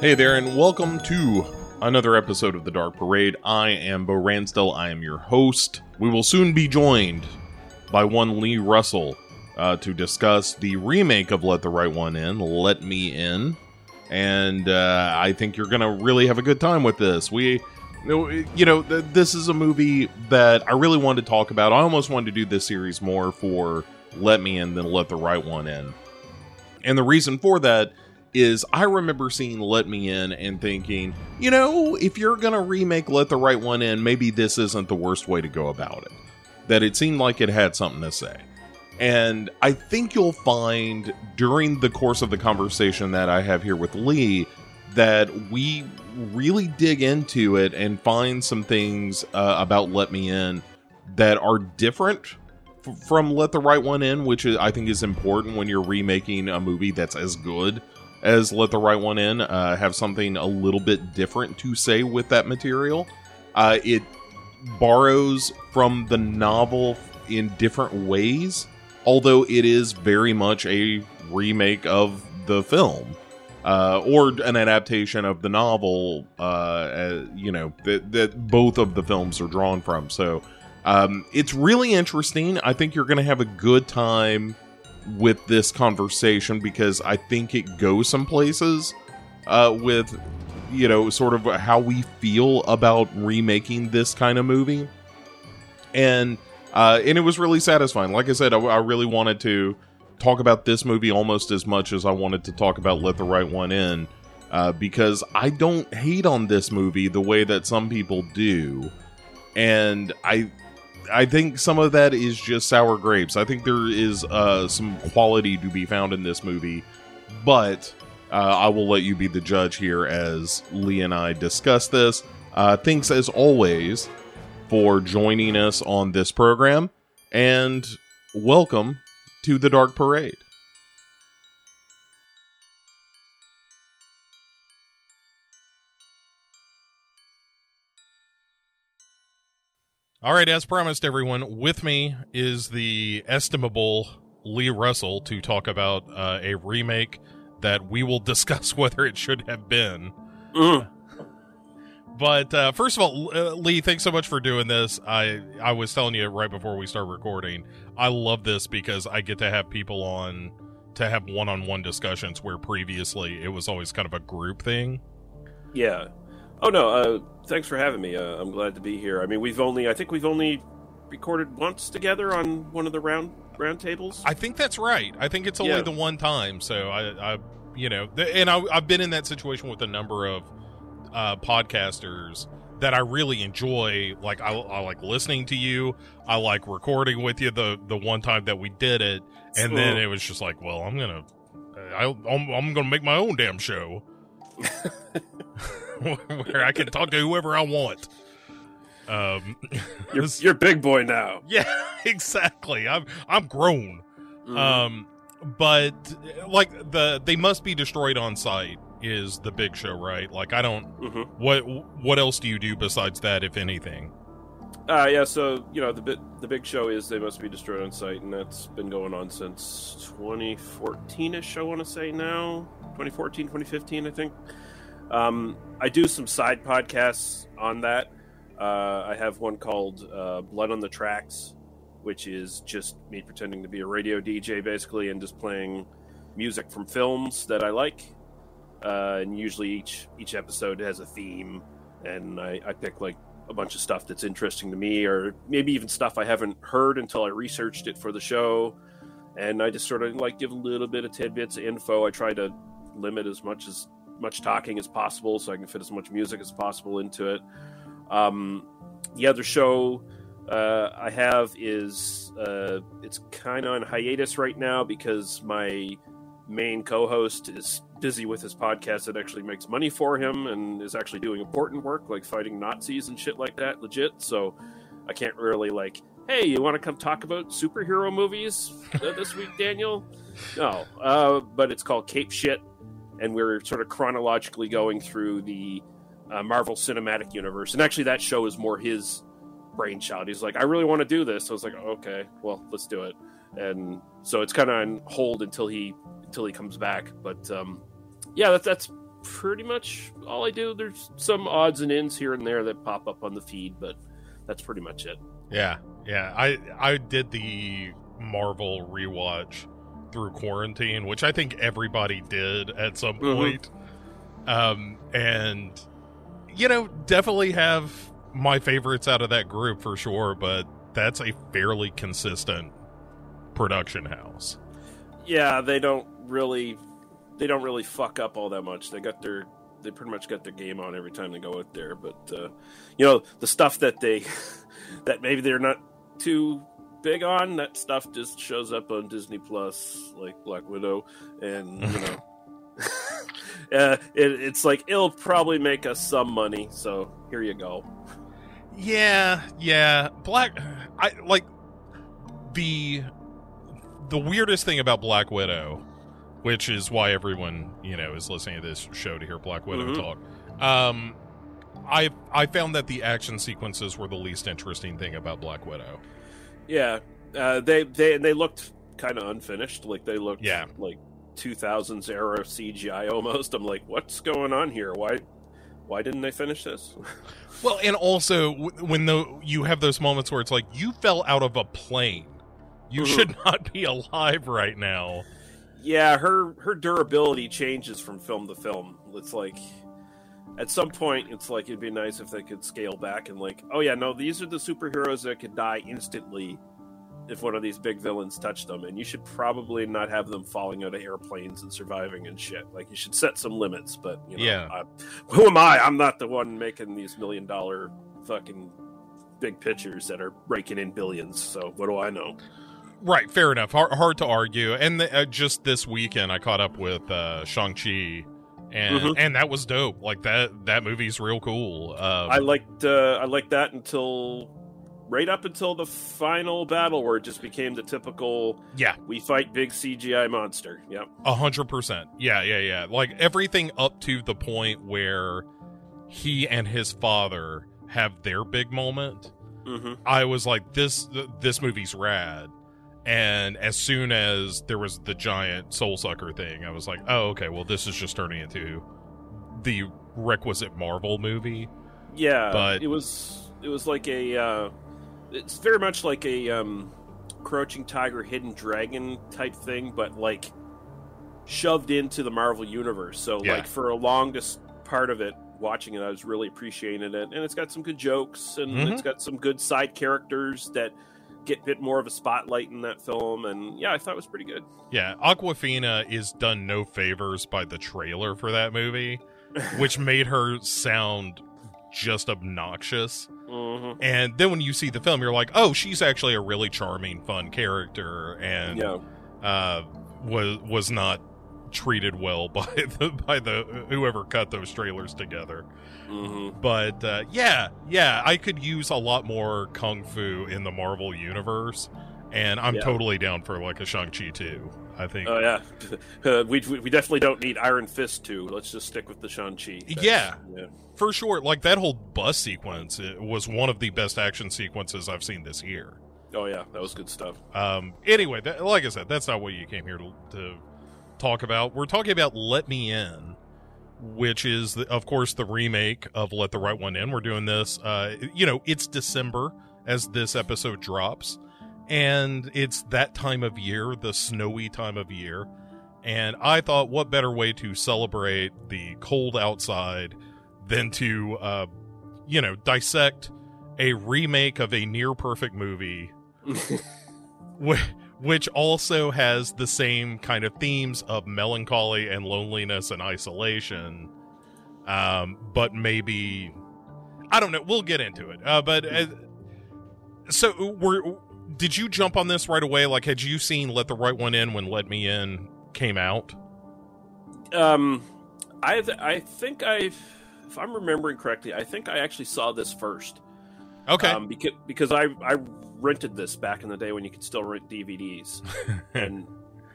Hey there, and welcome to another episode of the Dark Parade. I am Bo Ransdell. I am your host. We will soon be joined by one Lee Russell uh, to discuss the remake of Let the Right One In, Let Me In. And uh, I think you're going to really have a good time with this. We, you know, th- this is a movie that I really wanted to talk about. I almost wanted to do this series more for Let Me In than Let the Right One In. And the reason for that is I remember seeing Let Me In and thinking, you know, if you're going to remake Let the Right One In, maybe this isn't the worst way to go about it. That it seemed like it had something to say. And I think you'll find during the course of the conversation that I have here with Lee that we really dig into it and find some things uh, about Let Me In that are different f- from Let the Right One In, which I think is important when you're remaking a movie that's as good as Let the Right One In. Uh, have something a little bit different to say with that material. Uh, it borrows from the novel in different ways, although it is very much a remake of the film. Uh, or an adaptation of the novel, uh, uh, you know, that, that both of the films are drawn from. So um, it's really interesting. I think you're going to have a good time with this conversation because I think it goes some places uh, with, you know, sort of how we feel about remaking this kind of movie. And uh, and it was really satisfying. Like I said, I, I really wanted to talk about this movie almost as much as I wanted to talk about Let the Right One In, uh, because I don't hate on this movie the way that some people do, and I. I think some of that is just sour grapes. I think there is uh, some quality to be found in this movie, but uh, I will let you be the judge here as Lee and I discuss this. Uh, thanks as always for joining us on this program, and welcome to the Dark Parade. All right, as promised, everyone, with me is the estimable Lee Russell to talk about uh, a remake that we will discuss whether it should have been. Mm. But uh, first of all, uh, Lee, thanks so much for doing this. I I was telling you right before we start recording, I love this because I get to have people on to have one-on-one discussions where previously it was always kind of a group thing. Yeah. Oh no. Uh, thanks for having me. Uh, I'm glad to be here. I mean, we've only I think we've only recorded once together on one of the round round tables. I think that's right. I think it's only Yeah. the one time. So I, I you know, th- and I, I've been in that situation with a number of uh, podcasters that I really enjoy. Like I, I like listening to you. I like recording with you. The the one time that we did it, and then Mhm. it was just like, well, I'm gonna, I, I'm, I'm gonna make my own damn show where I can talk to whoever I want. Um, You're, this- you're big boy now. yeah, exactly. I'm I'm grown. Mhm. Um, but like the they must be destroyed on sight is the big show, right? Like I don't Mhm. what what else do you do besides that, if anything? Uh, yeah. So you know the bit the big show is they must be destroyed on sight, and that's been going on since 2014ish. I want to say now 2014, 2015, I think. Um, I do some side podcasts on that. Uh, I have one called uh, Blood on the Tracks, which is just me pretending to be a radio DJ basically and just playing music from films that I like. Uh, and usually each each episode has a theme, and I, I pick like a bunch of stuff that's interesting to me, or maybe even stuff I haven't heard until I researched it for the show. And I just sort of like give a little bit of tidbits of info. I try to limit as much as much talking as possible so I can fit as much music as possible into it. Um, the other show uh, I have is uh, it's kind of on hiatus right now because my main co-host is busy with his podcast that actually makes money for him and is actually doing important work like fighting Nazis and shit like that legit. So I can't really like hey you want to come talk about superhero movies uh, this week Daniel? No. Uh, but it's called Cape Shit and we're sort of chronologically going through the uh, Marvel Cinematic Universe and actually that show is more his brainchild he's like I really want to do this I was like okay well let's do it and so it's kind of on hold until he until he comes back. But um, yeah, that's that's pretty much all I do. There's some odds and ends here and there that pop up on the feed, but that's pretty much it. Yeah, yeah. I I did the Marvel rewatch through quarantine, which I think everybody did at some Mhm. point. Um, and you know, definitely have my favorites out of that group for sure. But that's a fairly consistent production house. Yeah, they don't really they don't really fuck up all that much. They got their they pretty much got their game on every time they go out there. But uh, you know, the stuff that they that maybe they're not too big on, that stuff just shows up on Disney Plus, like Black Widow, and you know. Uh, it, it's like it'll probably make us some money, so here you go. Yeah, yeah. Black I like the the weirdest thing about Black Widow, which is why everyone, you know, is listening to this show to hear Black Widow Mhm. talk. Um I I found that the action sequences were the least interesting thing about Black Widow. Yeah, uh, they they and they looked kind of unfinished. Like they looked Yeah. like 2000s era CGI almost. I'm like, what's going on here? Why why didn't they finish this? Well, and also when the you have those moments where it's like you fell out of a plane. You Mhm. should not be alive right now. yeah, her her durability changes from film to film. It's like at some point it's like it'd be nice if they could scale back and like, oh yeah, no, these are the superheroes that could die instantly if one of these big villains touched them, and you should probably not have them falling out of airplanes and surviving and shit. Like you should set some limits, but you know, Yeah. I, who am I? I'm not the one making these million dollar fucking big pictures that are raking in billions. So what do I know? Right, fair enough. Hard, hard to argue. And the, uh, just this weekend, I caught up with uh, Shang Chi, and Mhm. and that was dope. Like that that movie's real cool. Um, I liked uh, I liked that until right up until the final battle where it just became the typical yeah, we fight big CGI monster. Yep. a hundred percent. Yeah, yeah, yeah. Like everything up to the point where he and his father have their big moment. hmm I was like, this this movie's rad. And as soon as there was the giant soul sucker thing, I was like, oh, okay, well, this is just turning into the requisite Marvel movie. Yeah, But- it was it was like a uh, it's very much like a um, crouching tiger, hidden dragon type thing, but like shoved into the Marvel universe. So Yeah. like for a longest part of it, watching it, I was really appreciating it, and it's got some good jokes and Mhm. it's got some good side characters that get a bit more of a spotlight in that film. And yeah, I thought it was pretty good. Yeah, Awkwafina is done no favors by the trailer for that movie, which made her sound just obnoxious. hmm And then when you see the film, you're like, oh, she's actually a really charming, fun character, and Yeah. uh, was was not treated well by the by the whoever cut those trailers together. hmm But uh, yeah, yeah, I could use a lot more kung fu in the Marvel universe, and I'm Yeah. totally down for like a Shang Chi too. I think. Oh yeah, uh, we we definitely don't need Iron Fist too. Let's just stick with the Shang Chi. Yeah. yeah. for sure like that whole bus sequence it was one of the best action sequences i've seen this year Oh yeah, that was good stuff. um anyway that, like i said that's not what you came here to, to talk about we're talking about let me in which is the, of course the remake of let the right one in. We're doing this uh you know it's december as this episode drops and it's that time of year the snowy time of year. And i thought what better way to celebrate the cold outside than to uh you know dissect a remake of a near perfect movie which also has the same kind of themes of melancholy and loneliness and isolation. Um but maybe i don't know we'll get into it. Uh but uh, so were did you jump on this right away? Like had you seen let the right one in when let me in came out? Um, I th- I think I, if I'm remembering correctly, I think I actually saw this first. okay. Um, because because I I rented this back in the day when you could still rent DVDs, and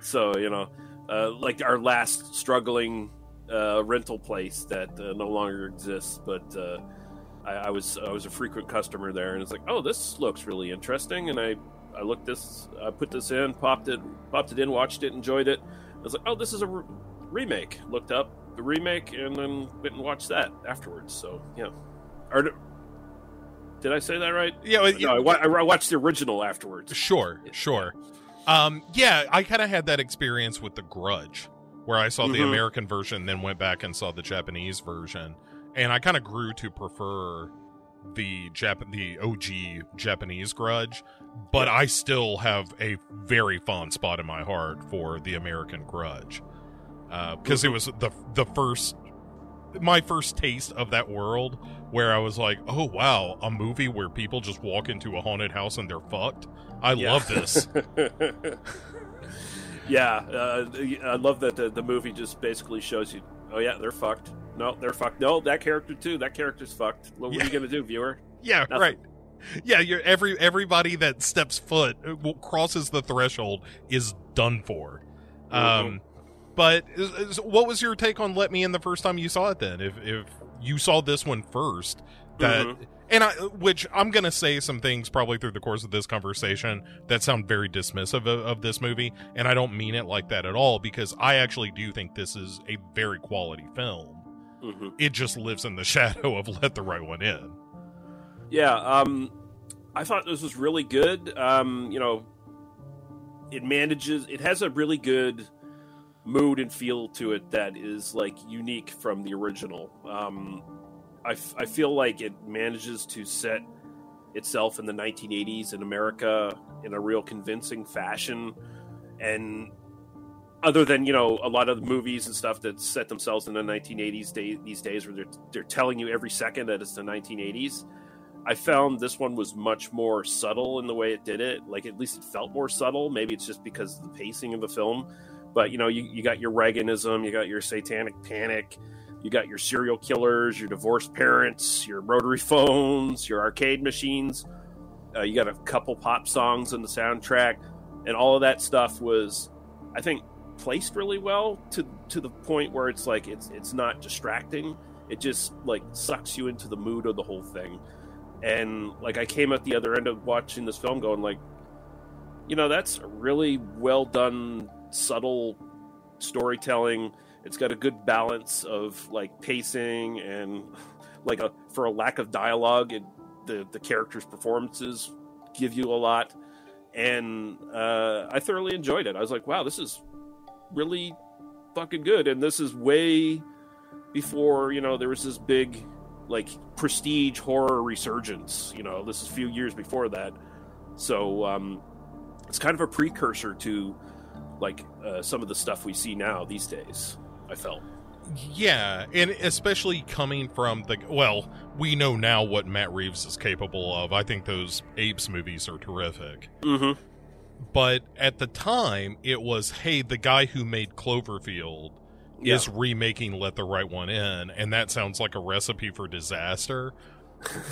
so you know, uh, like our last struggling uh, rental place that uh, no longer exists, but. Uh, I, I was I was a frequent customer there, and it's like, oh, this looks really interesting. And I I looked this, I put this in, popped it, popped it in, watched it, enjoyed it. I was like, oh, this is a re- remake. Looked up, the remake and then went and watched that afterwards. So yeah, or did I say that right? Yeah, well, No, I, wa- I watched the original afterwards. Sure, sure. Um, yeah, I kind of had that experience with The Grudge, where I saw the Mhm. American version, then went back and saw the Japanese version, and I kind of grew to prefer the Jap- the OG Japanese Grudge, but I still have a very fond spot in my heart for the American Grudge because it was the the first my first taste of that world where I was like, oh wow, a movie where people just walk into a haunted house and they're fucked. I Yeah. love this. yeah, uh, I love that the, the movie just basically shows you, oh yeah, they're fucked. No, they're fucked. No, that character too. That character's fucked. What, what Yeah. are you gonna do, viewer? yeah, Nothing. right. Yeah, you're every everybody that steps foot uh, crosses the threshold is done for. Mm-hmm. Um, but is- is- what was your take on Let Me In the first time you saw it? Then, if if you saw this one first, that Mhm. and I, which I'm gonna say some things probably through the course of this conversation that sound very dismissive of, of this movie, and I don't mean it like that at all because I actually do think this is a very quality film. hmm It just lives in the shadow of Let the Right One In. Yeah, um, I thought this was really good. Um, you know, it manages. It has a really good mood and feel to it that is like unique from the original. Um, I, f- I feel like it manages to set itself in the 1980s in America in a real convincing fashion, and other than you know a lot of the movies and stuff that set themselves in the 1980s day, these days where they're they're telling you every second that it's the 1980s. I found this one was much more subtle in the way it did it. Like at least it felt more subtle. Maybe it's just because the pacing of the film. But you know, you, you got your Reaganism, you got your satanic panic, you got your serial killers, your divorced parents, your rotary phones, your arcade machines. Uh, you got a couple pop songs in the soundtrack, and all of that stuff was, I think, placed really well to to the point where it's like it's it's not distracting. It just like sucks you into the mood of the whole thing and like I came at the other end of watching this film going like you know that's a really well done subtle storytelling. It's got a good balance of like pacing and like a for a lack of dialogue it, the the characters performances give you a lot. And uh, I thoroughly enjoyed it. I was like wow this is really fucking good. And this is way before you know there was this big like prestige horror resurgence. You know, this is a few years before that, so um, it's kind of a precursor to like uh, some of the stuff we see now these days. I felt. Yeah, and especially coming from the well, we know now what Matt Reeves is capable of. I think those Apes movies are terrific. Mm-hmm. But at the time, it was hey, the guy who made Cloverfield is remaking Let the Right One In, and that sounds like a recipe for disaster.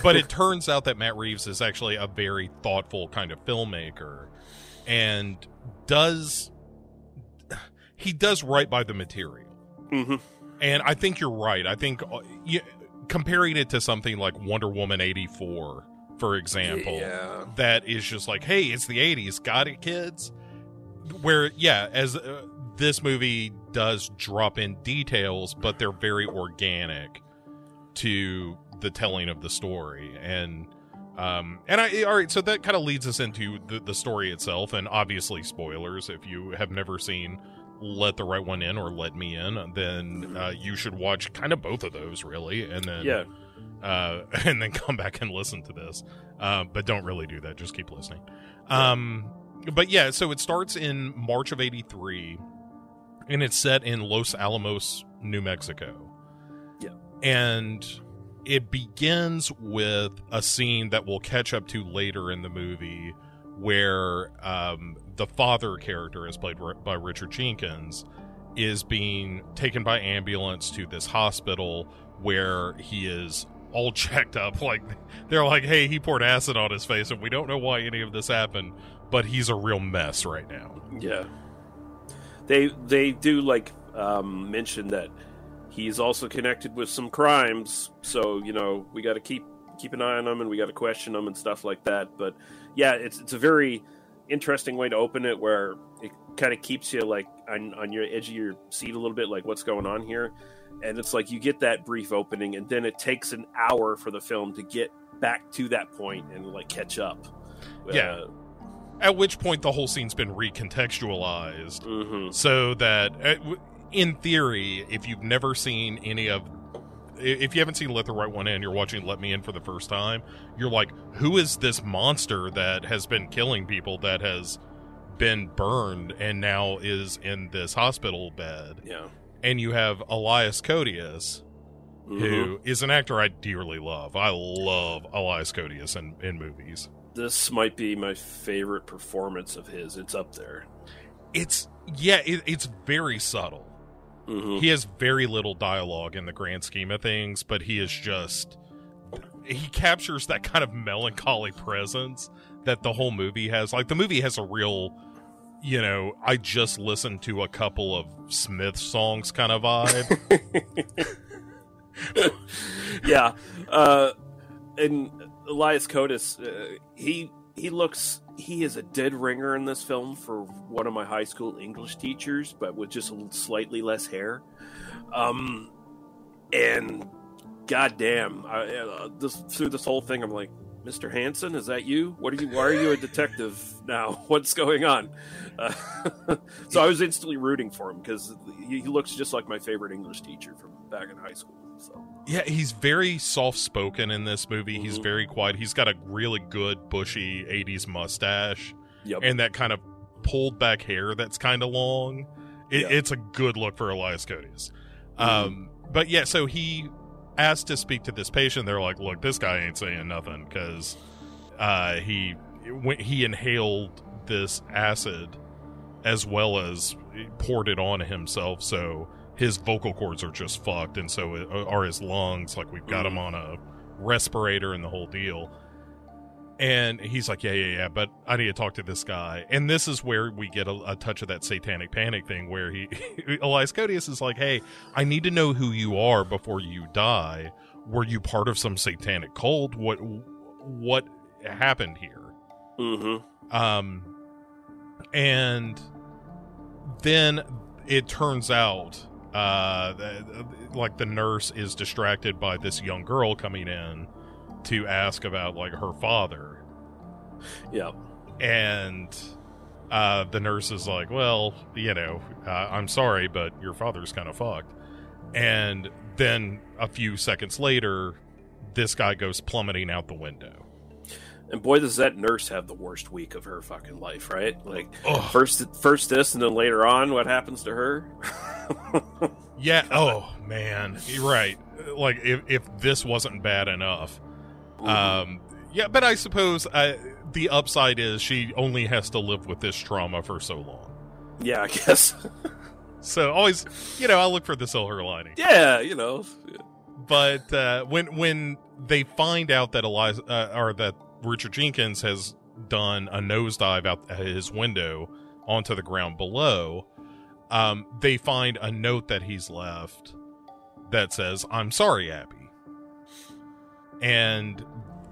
but it turns out that Matt Reeves is actually a very thoughtful kind of filmmaker and does he does right by the material. Mm-hmm. And I think you're right. I think uh, you, comparing it to something like Wonder Woman 84, for example, Yeah. that is just like, hey, it's the 80s. Got it, kids? Where, yeah, as uh, this movie does drop in details, but they're very organic to the telling of the story. And, um, and I, all right, so that kind of leads us into the, the story itself. And obviously, spoilers. If you have never seen Let the Right One In or Let Me In, then uh, you should watch kind of both of those, really. And then, Yeah. uh, and then come back and listen to this. Uh, but don't really do that. Just keep listening. Um, but yeah, so it starts in March of '83, and it's set in Los Alamos, New Mexico. Yeah. and it begins with a scene that we'll catch up to later in the movie, where um, the father character, is played by Richard Jenkins, is being taken by ambulance to this hospital where he is all checked up. Like they're like, "Hey, he poured acid on his face, and we don't know why any of this happened, but he's a real mess right now." Yeah. They they do like um, mention that he's also connected with some crimes, so you know we got to keep keep an eye on him and we got to question him and stuff like that. But yeah, it's it's a very interesting way to open it where it kind of keeps you like on on your edge of your seat a little bit, like what's going on here. and it's like you get that brief opening, and then it takes an hour for the film to get back to that point and like catch up. Yeah. Uh, At which point, the whole scene's been recontextualized mhm. so that, uh, w- in theory, if you've never seen any of, if you haven't seen Let the Right One In, you're watching Let Me In for the first time. You're like, who is this monster that has been killing people that has been burned and now is in this hospital bed? Yeah. And you have Elias Koteas, Mhm. who is an actor I dearly love. I love Elias Koteas in, in movies. This might be my favorite performance of his. It's up there. It's yeah, it, it's very subtle. Hmm He has very little dialogue in the grand scheme of things, but he is just he captures that kind of melancholy presence that the whole movie has. Like the movie has a real you know, I just listened to a couple of Smith songs kind of vibe. yeah. Uh, and Elias Koteas, uh, he he looks he is a dead ringer in this film for one of my high school English teachers, but with just slightly less hair. Um, and goddamn, I, uh, this through this whole thing, I'm like, Mr. Hanson, is that you? What are you? Why are you a detective now? What's going on? Uh, so I was instantly rooting for him because he, he looks just like my favorite English teacher from back in high school. So. Yeah, he's very soft spoken in this movie. He's Mhm. very quiet. He's got a really good bushy 80s mustache Yep. and that kind of pulled back hair that's kind of long. It, Yeah. It's a good look for Elias Koteas. Mhm. Um, but yeah, so he asked to speak to this patient. They're like, "Look, this guy ain't saying nothing because uh, he when he inhaled this acid as well as poured it on himself, so his vocal cords are just fucked, and so are his lungs. Like we've got him on a respirator and the whole deal." And he's like, yeah, yeah, yeah, but I need to talk to this guy. And this is where we get a, a touch of that satanic panic thing where he, Elias Koteas is like, hey, I need to know who you are before you die. Were you part of some satanic cult? What, what happened here? Mm-hmm. Um, and then it turns out, uh, like the nurse is distracted by this young girl coming in to ask about like her father Yeah. and uh, the nurse is like, "Well, you know, uh, I'm sorry, but your father's kind of fucked." And then a few seconds later, this guy goes plummeting out the window. And boy, does that nurse have the worst week of her fucking life, right? Like Ugh. first, first this, and then later on, what happens to her? Yeah. Oh man, you're right. Like if if this wasn't bad enough, um, yeah. But I suppose uh, the upside is she only has to live with this trauma for so long. yeah, I guess. So always, you know, I look for the silver lining. yeah, you know. but uh, when when they find out that Eliza uh, or that Richard Jenkins has done a nosedive out his window onto the ground below, um, they find a note that he's left that says, "I'm sorry, Abby." And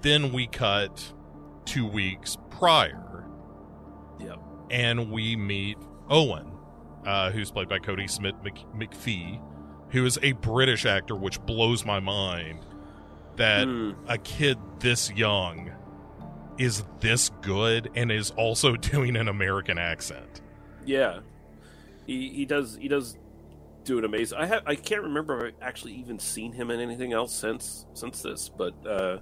then we cut two weeks prior, Yep. and we meet Owen, uh, who's played by Kodi Smit Mc- McPhee, who is a British actor, which blows my mind that Hmm. a kid this young is this good and is also doing an American accent. Yeah, he he does he does do an amazing. I have I can't remember if I've actually even seen him in anything else since since this, but uh,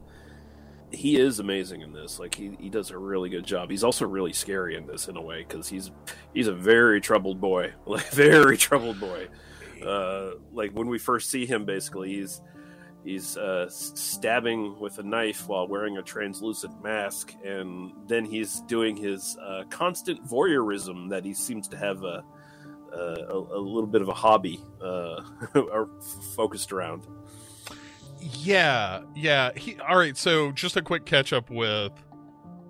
he is amazing in this. Like he, he does a really good job. He's also really scary in this in a way because he's he's a very troubled boy, like very troubled boy. Uh, like when we first see him, basically he's he's uh, stabbing with a knife while wearing a translucent mask, and then he's doing his uh, constant voyeurism that he seems to have a a, a, little bit of a hobby uh, focused around. Yeah, yeah. He, all right, so just a quick catch up with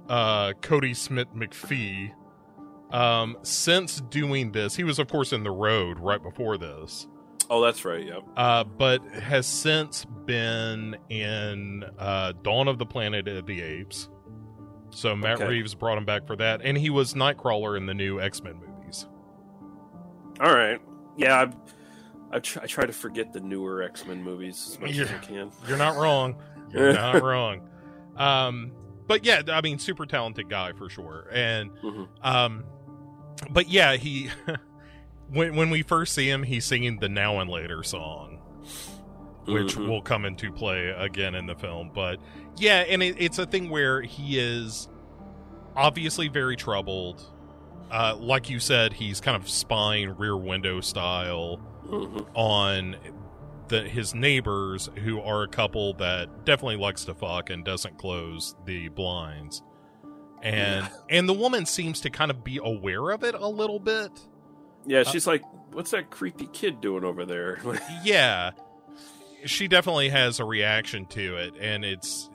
uh, Kodi Smit-McPhee. Um, since doing this, he was, of course, in The Road right before this. Oh, that's right. Yeah. uh, but has since been in uh, Dawn of the Planet of the Apes. So Matt Okay. Reeves brought him back for that, and he was Nightcrawler in the new X Men movies. All right. Yeah. I, I try, I try to forget the newer X Men movies as much as I can. You're not wrong. You're not wrong. Um, but yeah, I mean, super talented guy for sure. And Mhm. um, but yeah, he when when we first see him, he's singing the Now and Later song, which Mhm. will come into play again in the film. But yeah, and it, it's a thing where he is obviously very troubled. Uh, like you said, he's kind of spying rear window style Mhm. on the his neighbors who are a couple that definitely likes to fuck and doesn't close the blinds. And Yeah. and the woman seems to kind of be aware of it a little bit. Yeah, she's like, "What's that creepy kid doing over there?" Yeah. She definitely has a reaction to it and it's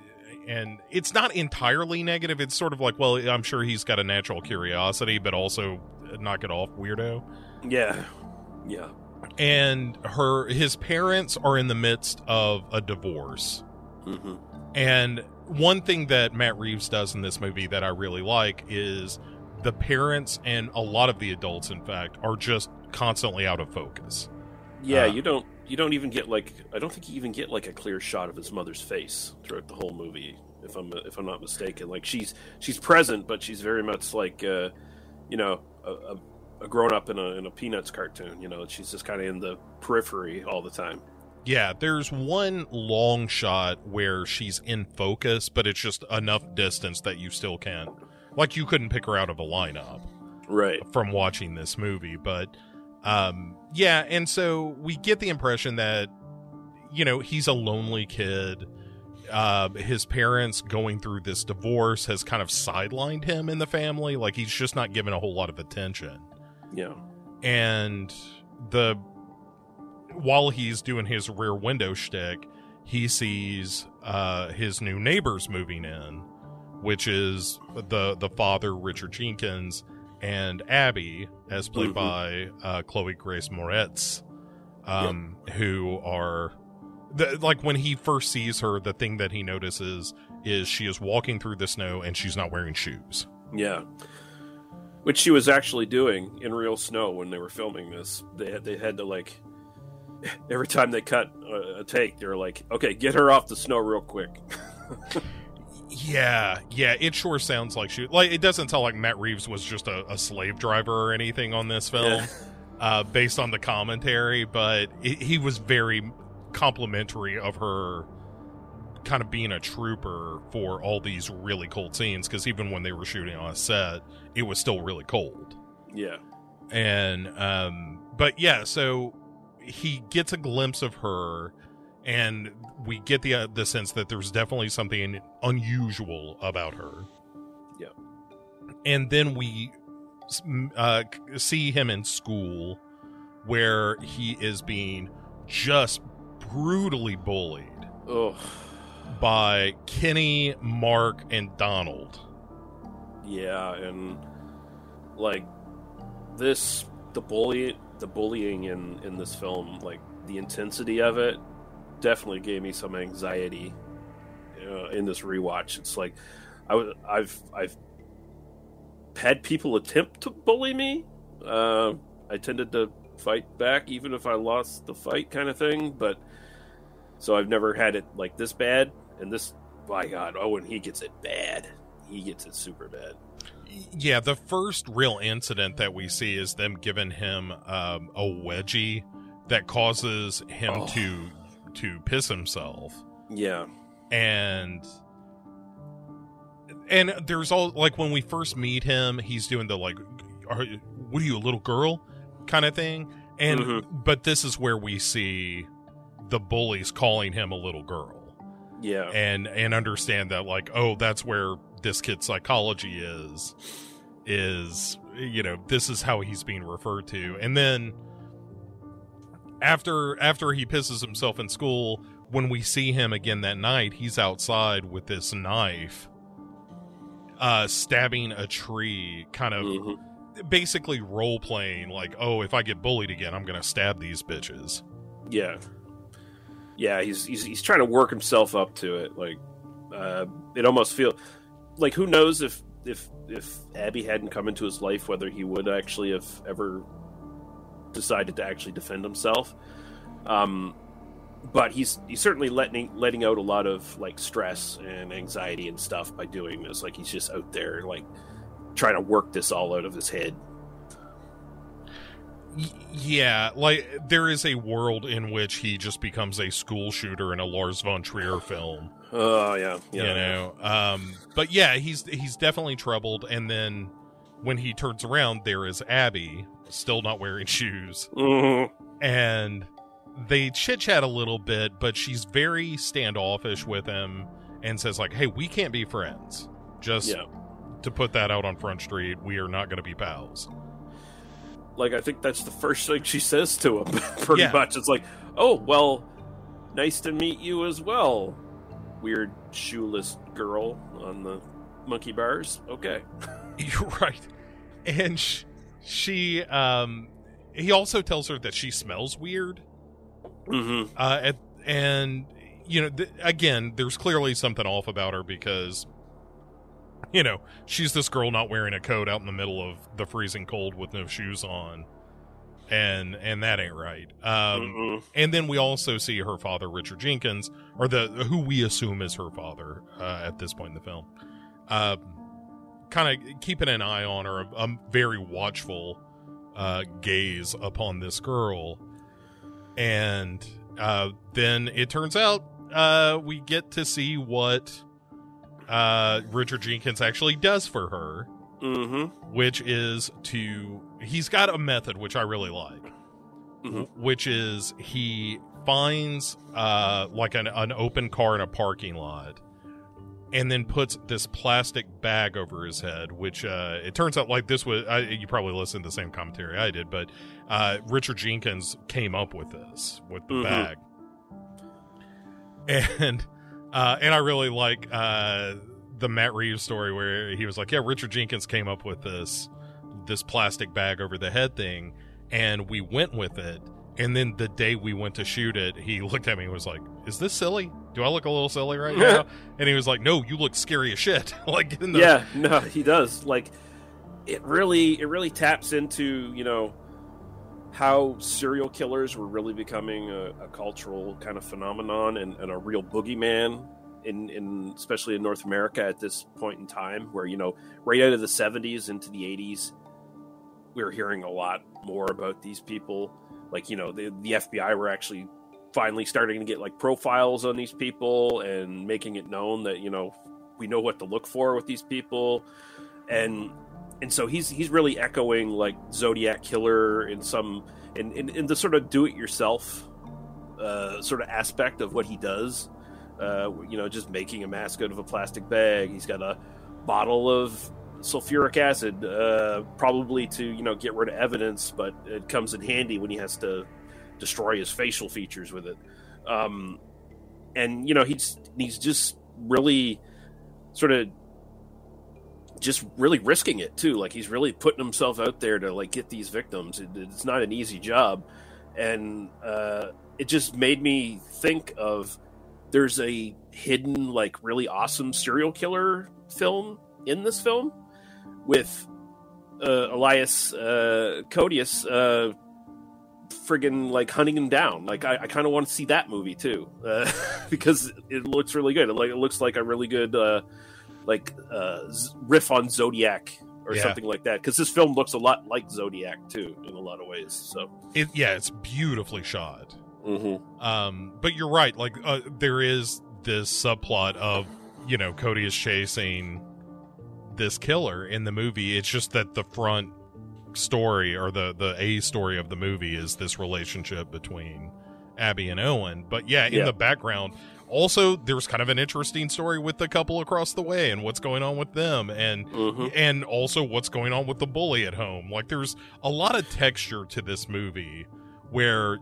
and it's not entirely negative. It's sort of like, well, I'm sure he's got a natural curiosity, but also knock it off, weirdo. yeah, yeah. And her his parents are in the midst of a divorce. hmm And one thing that Matt Reeves does in this movie that I really like is the parents and a lot of the adults, in fact, are just constantly out of focus. Yeah, Uh, you don't you don't even get like I don't think you even get like a clear shot of his mother's face throughout the whole movie. If I'm if I'm not mistaken, like she's she's present, but she's very much like uh, you know a, a, a grown up in a in a Peanuts cartoon. You know, she's just kind of in the periphery all the time. Yeah, there's one long shot where she's in focus, but it's just enough distance that you still can't. Like, you couldn't pick her out of a lineup. Right. from watching this movie but um yeah and so we get the impression that you know he's a lonely kid uh his parents going through this divorce has kind of sidelined him in the family like he's just not given a whole lot of attention Yeah. and the while he's doing his rear window shtick, he sees uh, his new neighbors moving in, which is the the father Richard Jenkins and Abby, as played Mhm. by uh, Chloe Grace Moretz, um, who are the, like when he first sees her, the thing that he notices is she is walking through the snow and she's not wearing shoes. Yeah. Which she was actually doing in real snow when they were filming this. They had they had to like every time they cut a, a take, they were like, "Okay, get her off the snow real quick." Yeah, yeah, it sure sounds like she like it doesn't sound like Matt Reeves was just a, a slave driver or anything on this film, Yeah. uh, based on the commentary, but it, he was very complimentary of her kind of being a trooper for all these really cold scenes because even when they were shooting on a set, it was still really cold. Yeah. And um but yeah, so he gets a glimpse of her and we get the uh, the sense that there's definitely something unusual about her. Yeah. And then we uh, see him in school where he is being just brutally bullied Oh, by Kenny, Mark, and Donald. yeah, and like this, the bully, the bullying in in this film, like the intensity of it, definitely gave me some anxiety uh, in this rewatch. It's like I was, I've, I've had people attempt to bully me. Uh, I tended to fight back, even if I lost the fight, kind of thing. But so I've never had it like this bad, and this, by God, oh, and he gets it bad. He gets it super bad. Yeah, the first real incident that we see is them giving him um, a wedgie that causes him Oh. to to piss himself, Yeah, and and there's all like when we first meet him, he's doing the like, are, "What are you, a little girl?" kind of thing, and Mhm. but this is where we see the bullies calling him a little girl. Yeah, and and understand that like oh that's where this kid's psychology is is you know this is how he's being referred to. And then after after he pisses himself in school when we see him again that night he's outside with this knife uh stabbing a tree kind of Mhm. basically role playing like oh if i get bullied again i'm gonna stab these bitches yeah, yeah. He's, he's he's trying to work himself up to it. Like, uh, it almost feel like who knows if if if Abby hadn't come into his life, whether he would actually have ever decided to actually defend himself. Um, but he's he's certainly letting letting out a lot of like stress and anxiety and stuff by doing this. Like he's just out there like trying to work this all out of his head. Yeah, like there is a world in which he just becomes a school shooter in a Lars von Trier film. Oh yeah, yeah. You know, um, but yeah, he's he's definitely troubled. And then when he turns around, there is Abby, still not wearing shoes, Mhm. and they chit chat a little bit, but she's very standoffish with him and says like, "Hey, we can't be friends." Just Yeah. to put that out on Front Street, we are not going to be pals. Like I think that's the first thing she says to him. Pretty Yeah. much, it's like, "Oh well, nice to meet you as well, weird shoeless girl on the monkey bars." Okay. You're right. And sh- she, um, he also tells her that she smells weird. Mm-hmm. Uh, at, and, you know, th- again, there's clearly something off about her because, you know, she's this girl not wearing a coat out in the middle of the freezing cold with no shoes on. And and that ain't right. Um, Mhm. and then we also see her father, Richard Jenkins, or the who we assume is her father uh, at this point in the film, uh, kind of keeping an eye on her, a, a very watchful uh, gaze upon this girl, and uh, then it turns out uh, we get to see what uh, Richard Jenkins actually does for her, Mm-hmm. which is to he's got a method which I really like Mhm. which is he finds uh like an, an open car in a parking lot and then puts this plastic bag over his head which uh it turns out like this was I, you probably listened to the same commentary i did but uh richard jenkins came up with this with the Mhm. bag. And uh and i really like uh the matt reeves story where he was like yeah richard jenkins came up with this this plastic bag over the head thing and we went with it. And then the day we went to shoot it he looked at me and was like is this silly do i look a little silly right now? And he was like no you look scary as shit. Like in the yeah no he does. Like it really it really taps into you know how serial killers were really becoming a, a cultural kind of phenomenon and, and a real boogeyman in, in especially in north america at this point in time where you know right out of the 70s into the 80s we were hearing a lot more about these people. Like you know the, the fbi were actually finally starting to get like profiles on these people and making it known that you know we know what to look for with these people. And and so he's he's really echoing like zodiac killer in some in in, in the sort of do it yourself uh, sort of aspect of what he does. Uh, you know just making a mask out of a plastic bag. He's got a bottle of sulfuric acid uh, probably to you know get rid of evidence but it comes in handy when he has to destroy his facial features with it. Um, and you know he's he's just really sort of just really risking it too. Like he's really putting himself out there to like get these victims. It, it's not an easy job. And uh, it just made me think of there's a hidden like really awesome serial killer film in this film with uh, elias uh, Koteas uh, friggin' like hunting him down like i, I kind of want to see that movie too uh, because it looks really good it, like, it looks like a really good uh, like uh, riff on Zodiac or Yeah. something like that. Because this film looks a lot like Zodiac too, in a lot of ways. So, it, yeah it's beautifully shot mm-hmm. um but you're right like uh, there is this subplot of you know cody is chasing this killer in the movie it's just that the front story or the the a story of the movie is this relationship between abby and owen but yeah in Yeah. the background also there's kind of an interesting story with the couple across the way and what's going on with them and Mm-hmm. and also what's going on with the bully at home. Like there's a lot of texture to this movie where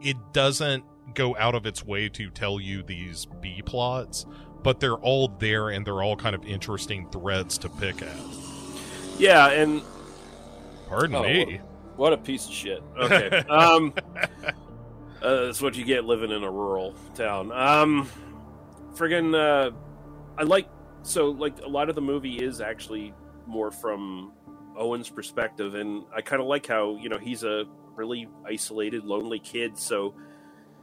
it doesn't go out of its way to tell you these B plots, but they're all there and they're all kind of interesting threads to pick at. yeah, and Pardon Oh, me. what a piece of shit. Okay, um, uh, that's what you get living in a rural town. Um, friggin', uh, I like so like a lot of the movie is actually more from Owen's perspective, and I kind of like how you know he's a really isolated, lonely kid, so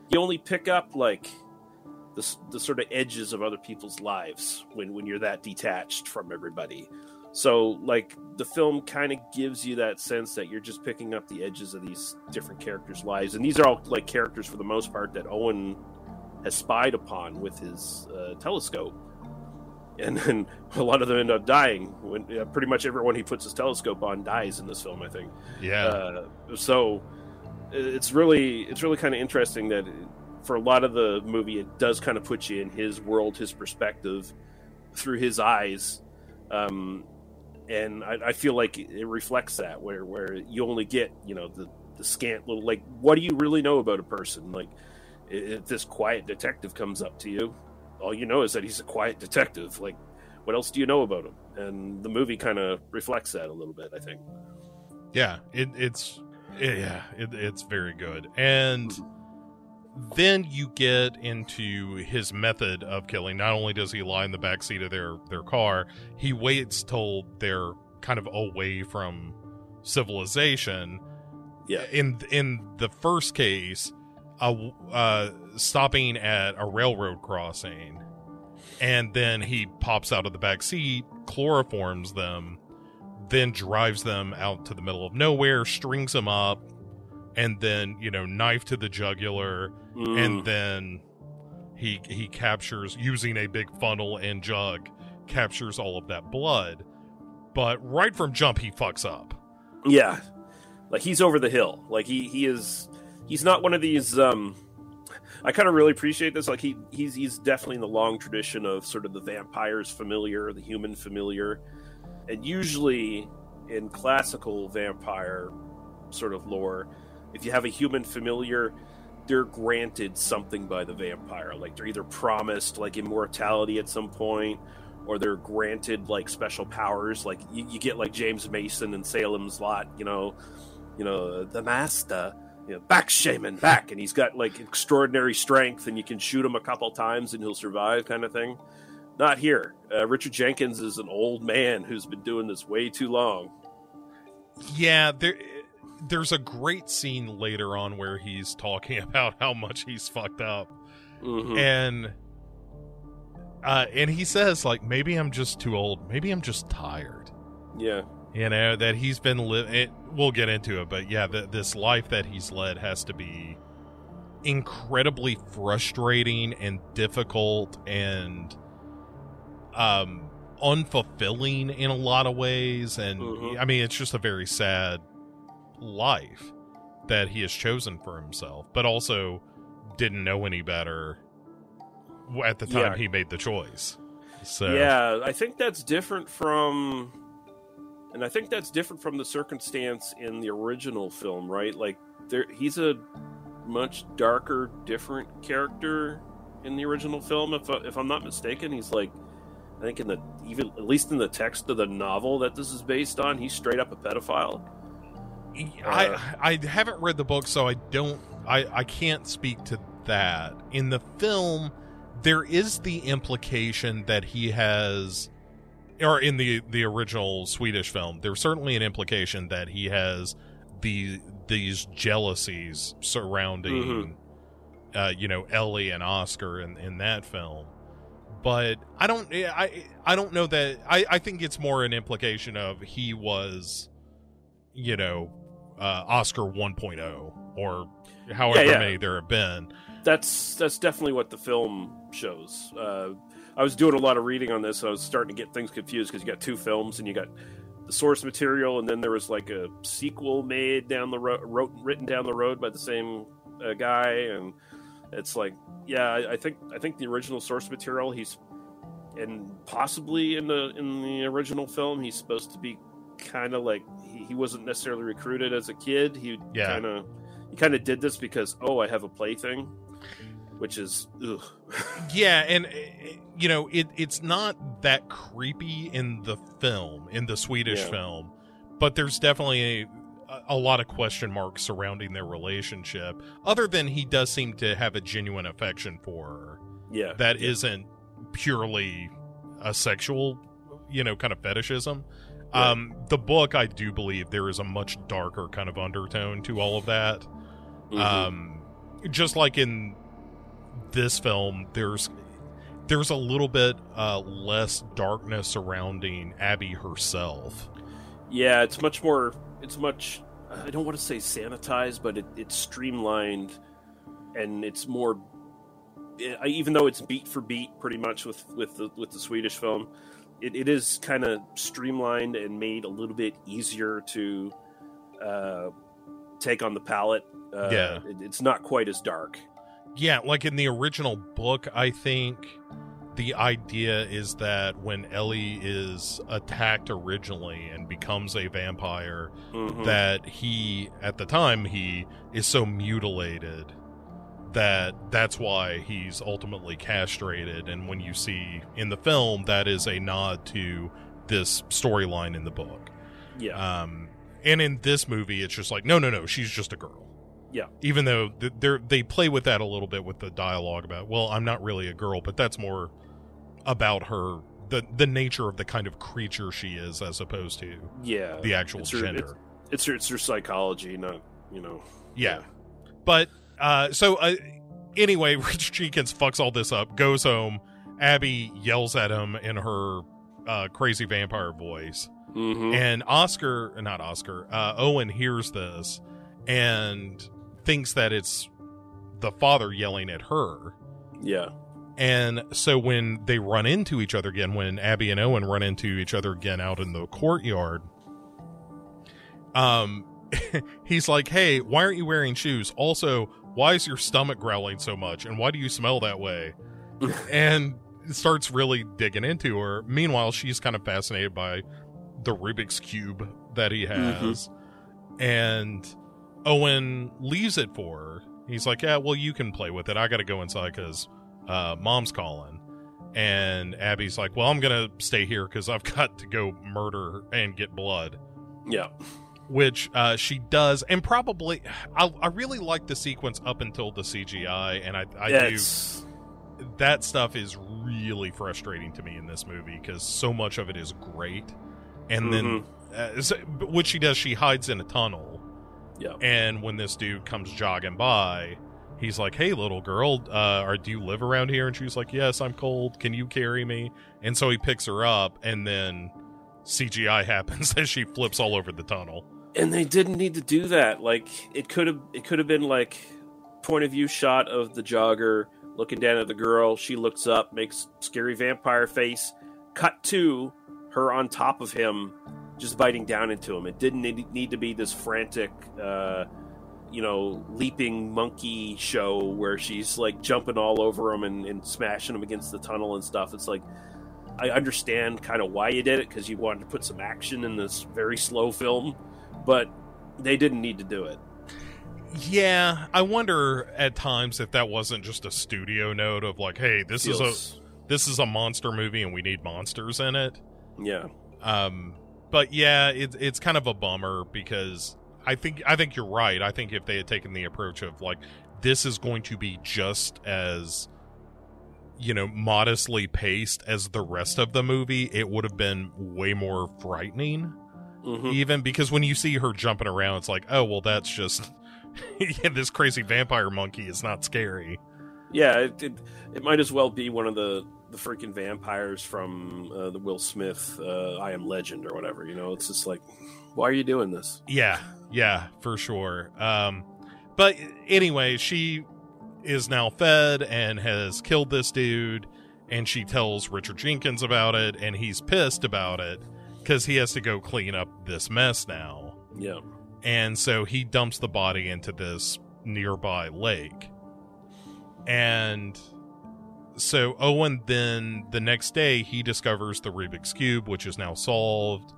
you only pick up like the, the sort of edges of other people's lives when when you're that detached from everybody. So like the film kind of gives you that sense that you're just picking up the edges of these different characters' lives, and these are all like characters for the most part that Owen has spied upon with his uh, telescope. And then a lot of them end up dying. When uh, pretty much everyone he puts his telescope on dies in this film, I think. Yeah. Uh, so it's really it's really kind of interesting that for a lot of the movie it does kind of put you in his world, his perspective through his eyes, um, and I, I feel like it reflects that where where you only get you know the the scant little like what do you really know about a person? Like if this quiet detective comes up to you all you know is that he's a quiet detective. Like what else do you know about him? And the movie kind of reflects that a little bit i think. Yeah, it, it's yeah, it, it's very good. And then you get into his method of killing. Not only does he lie in the back seat of their their car, he waits till they're kind of away from civilization. Yeah. In in the first case, uh, uh, stopping at a railroad crossing, and then he pops out of the back seat, chloroforms them, then drives them out to the middle of nowhere, strings them up, and then you know knife to the jugular, Mm. and then he he captures using a big funnel and jug, captures all of that blood. But right from jump, he fucks up. Yeah, like he's over the hill. Like he he is. He's not one of these. um I kind of really appreciate this. Like he he's he's definitely in the long tradition of sort of the vampire's familiar, the human familiar, and usually in classical vampire sort of lore, if you have a human familiar, they're granted something by the vampire. Like they're either promised like immortality at some point, or they're granted like special powers. Like you, you get like James Mason in Salem's Lot, you know, you know the master, you know, back shaman back, and he's got like extraordinary strength, and you can shoot him a couple times and he'll survive, kind of thing. Not here. Uh, Richard Jenkins is an old man who's been doing this way too long. Yeah, there there's a great scene later on where he's talking about how much he's fucked up. Mhm. and uh and he says like maybe i'm just too old maybe i'm just tired Yeah, you know that he's been living we'll get into it but yeah th- this life that he's led has to be incredibly frustrating and difficult and um unfulfilling in a lot of ways and Mhm. i mean it's just a very sad life that he has chosen for himself but also didn't know any better at the time Yeah. he made the choice so yeah. I think that's different from, and I think that's different from the circumstance in the original film, right? Like there, he's a much darker, different character in the original film. If uh, if I'm not mistaken, he's like, I think in the even at least in the text of the novel that this is based on, he's straight up a pedophile. I I haven't read the book, so I don't I I can't speak to that. In the film, there is the implication that he has, or in the the original Swedish film, there's certainly an implication that he has the these jealousies surrounding, uh, you know, Ellie and Oscar in in that film. But I don't I I don't know that I I think it's more an implication of he was you know, uh, Oscar 1.0 or however Yeah, yeah. many there have been. that's that's definitely what the film shows. Uh, I was doing a lot of reading on this. I was starting to get things confused because you got two films and you got the source material, and then there was like a sequel made down the road, wrote, written down the road by the same uh, guy, and it's like, yeah, I, I think I think the original source material, he's and possibly in the in the original film, he's supposed to be kind of like he, he wasn't necessarily recruited as a kid. He Yeah. kind of he kind of did this because oh, I have a plaything, which is ugh. Yeah, and uh, you know, it it's not that creepy in the film, in the Swedish Yeah. film, but there's definitely a, a lot of question marks surrounding their relationship. Other than he does seem to have a genuine affection for her. yeah, that yeah. not purely a sexual, you know, kind of fetishism. Right. Um, the book, I do believe there is a much darker kind of undertone to all of that. Mhm. Um, just like in this film, there's there's a little bit uh, less darkness surrounding Abby herself. Yeah, it's much more. It's much. I don't want to say sanitized, but it, it's streamlined, and it's more. eh, Even though it's beat for beat, pretty much with with the with the Swedish film, it, it is kind of streamlined and made a little bit easier to uh, take on the palette. Uh, Yeah. it, it's not quite as dark. Yeah, like in the original book, I think the idea is that when Ellie is attacked originally and becomes a vampire, Mhm. that he at the time he is so mutilated that that's why he's ultimately castrated and when you see in the film that is a nod to this storyline in the book yeah, um and in this movie it's just like no no no she's just a girl Yeah. even though they're they play with that a little bit with the dialogue about well i'm not really a girl but that's more about her the the nature of the kind of creature she is as opposed to yeah. the actual It's her- gender It's her, it's her psychology, not you know. Yeah. But uh so uh, anyway, Rich Jenkins fucks all this up, goes home, Abby yells at him in her uh crazy vampire voice. hmm And Oscar, not Oscar, uh Owen hears this and thinks that it's the father yelling at her. Yeah. And so when they run into each other again, when Abby and Owen run into each other again out in the courtyard, um, he's like, "Hey, why aren't you wearing shoes? Also, why is your stomach growling so much? And why do you smell that way?" and starts really digging into her. Meanwhile, she's kind of fascinated by the Rubik's cube that he has, and Owen leaves it for her. He's like, "Yeah, well, you can play with it. I got to go inside because uh, mom's calling." And Abby's like, "Well, I'm gonna stay here because I've got to go murder and get blood." Yeah. Which uh, she does, and probably I, I really like the sequence up until the CGI, and I, I yeah, do that stuff is really frustrating to me in this movie because so much of it is great, and then uh, so- what she does, she hides in a tunnel, Yeah. and when this dude comes jogging by. He's like, "Hey, little girl, uh, are do you live around here?" And she's like, "Yes, I'm cold. Can you carry me?" And so he picks her up, and then CGI happens as she flips all over the tunnel. And they didn't need to do that. Like it could have it could have been like point of view shot of the jogger looking down at the girl. She looks up, makes scary vampire face. Cut to her on top of him, just biting down into him. It didn't need, to be this frantic, uh, you know, leaping monkey show where she's like jumping all over him and, and smashing him against the tunnel and stuff. It's like I understand kind of why you did it because you wanted to put some action in this very slow film, but they didn't need to do it. Yeah, I wonder at times if that wasn't just a studio note of like, hey, this is a this is a monster movie and we need monsters in it. yeah, Um, but yeah, it's it's kind of a bummer because I think I think you're right. I think if they had taken the approach of like this is going to be just as you know modestly paced as the rest of the movie, it would have been way more frightening. Hmm even because when you see her jumping around it's like oh well that's just yeah, this crazy vampire monkey is not scary yeah. It, it it might as well be one of the the freaking vampires from uh, the Will Smith uh, I Am Legend or whatever. You know, it's just like, why are you doing this? yeah yeah for sure um but anyway she is now fed and has killed this dude and she tells richard jenkins about it and he's pissed about it because he has to go clean up this mess now. Yeah, and so he dumps the body into this nearby lake. And so owen then the next day he discovers the rubik's cube which is now solved.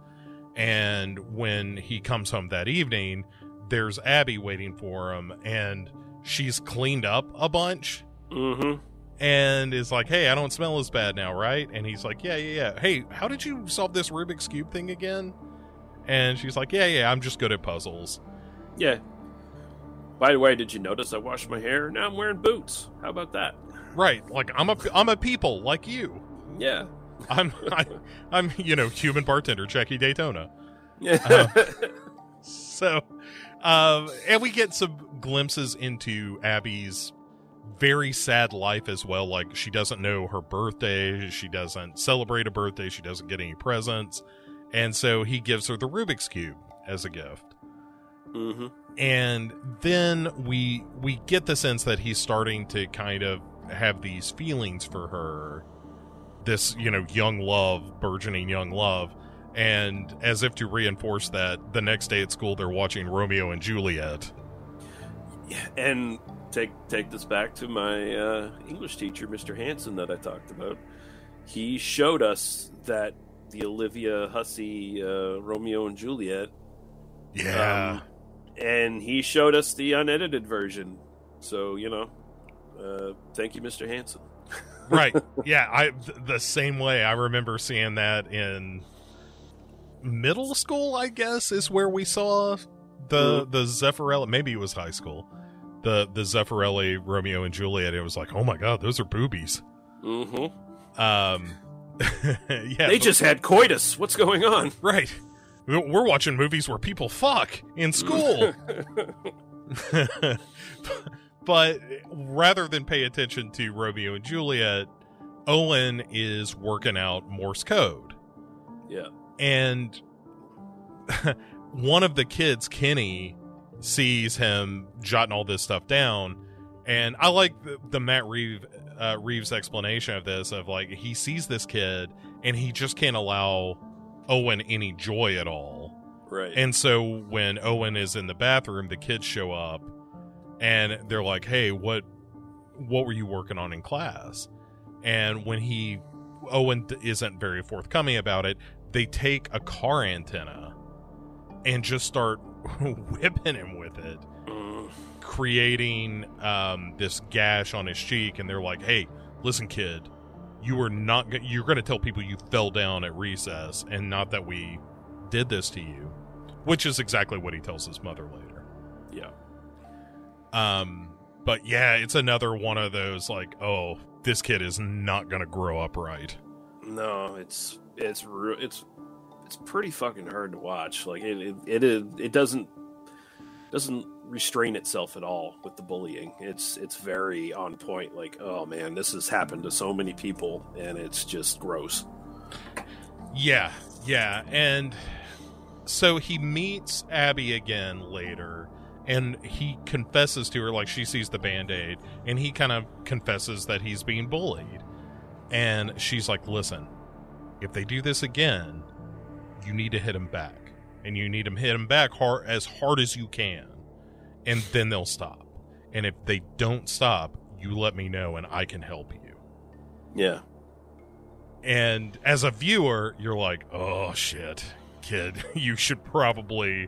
And when he comes home that evening there's abby waiting for him and she's cleaned up a bunch. Hmm and is like hey i don't smell as bad now right and he's like yeah yeah yeah hey how did you solve this rubik's cube thing again and she's like yeah yeah i'm just good at puzzles yeah. By the way, did you notice I washed my hair? Now I'm wearing boots. How about that? Right, like I'm a I'm a people like you. Yeah, I'm I, I'm you know human bartender Jackie Daytona. yeah. Uh, so, um, and we get some glimpses into Abby's very sad life as well. Like she doesn't know her birthday, she doesn't celebrate a birthday, she doesn't get any presents, and so he gives her the Rubik's cube as a gift. Mm-hmm. And then we we get the sense that he's starting to kind of have these feelings for her, this you know young love, burgeoning young love. And as if to reinforce that, the next day at school they're watching Romeo and Juliet. And take take this back to my uh, English teacher, Mr. Hanson, that I talked about. He showed us that the Olivia Hussey uh, Romeo and Juliet, Yeah. um, and he showed us the unedited version. So you know, uh, thank you, Mr. Hanson. right. Yeah, I th- the same way I remember seeing that in middle school, I guess, is where we saw the Mhm. the Zeffirelli, maybe it was high school. The the Zeffirelli Romeo and Juliet. It was like, "Oh my god, those are boobies." Mm-hmm. Um yeah. They but- just had coitus. What's going on? right. We're watching movies where people fuck in school. but rather than pay attention to Romeo and Juliet, Owen is working out Morse code. yeah. And one of the kids, Kenny, sees him jotting all this stuff down. And I like the, the Matt Reeve, uh, Reeves explanation of this of like, he sees this kid and he just can't allow Owen any joy at all. Right. And so when Owen is in the bathroom, the kids show up and they're like, "Hey, what what were you working on in class?" And when he Owen isn't very forthcoming about it, they take a car antenna and just start whipping him with it, Mm. creating um, this gash on his cheek. And they're like, "Hey, listen, kid, you are not. Go- you're going to tell people you fell down at recess, and not that we did this to you." Which is exactly what he tells his mother later. yeah. Um, but yeah, it's another one of those like, oh, this kid is not gonna grow up right. No, it's it's it's it's pretty fucking hard to watch. Like it it it, it doesn't doesn't restrain itself at all with the bullying. It's it's very on point. Like oh man, this has happened to so many people, and it's just gross. Yeah, yeah, and so he meets Abby again later, and he confesses to her like she sees the band aid, and he kind of confesses that he's being bullied, and she's like, "Listen, if they do this again, you need to hit him back, and you need to hit him back hard as hard as you can, and then they'll stop. And if they don't stop, you let me know, and I can help you." Yeah, And as a viewer, you're like, oh shit, kid, you should probably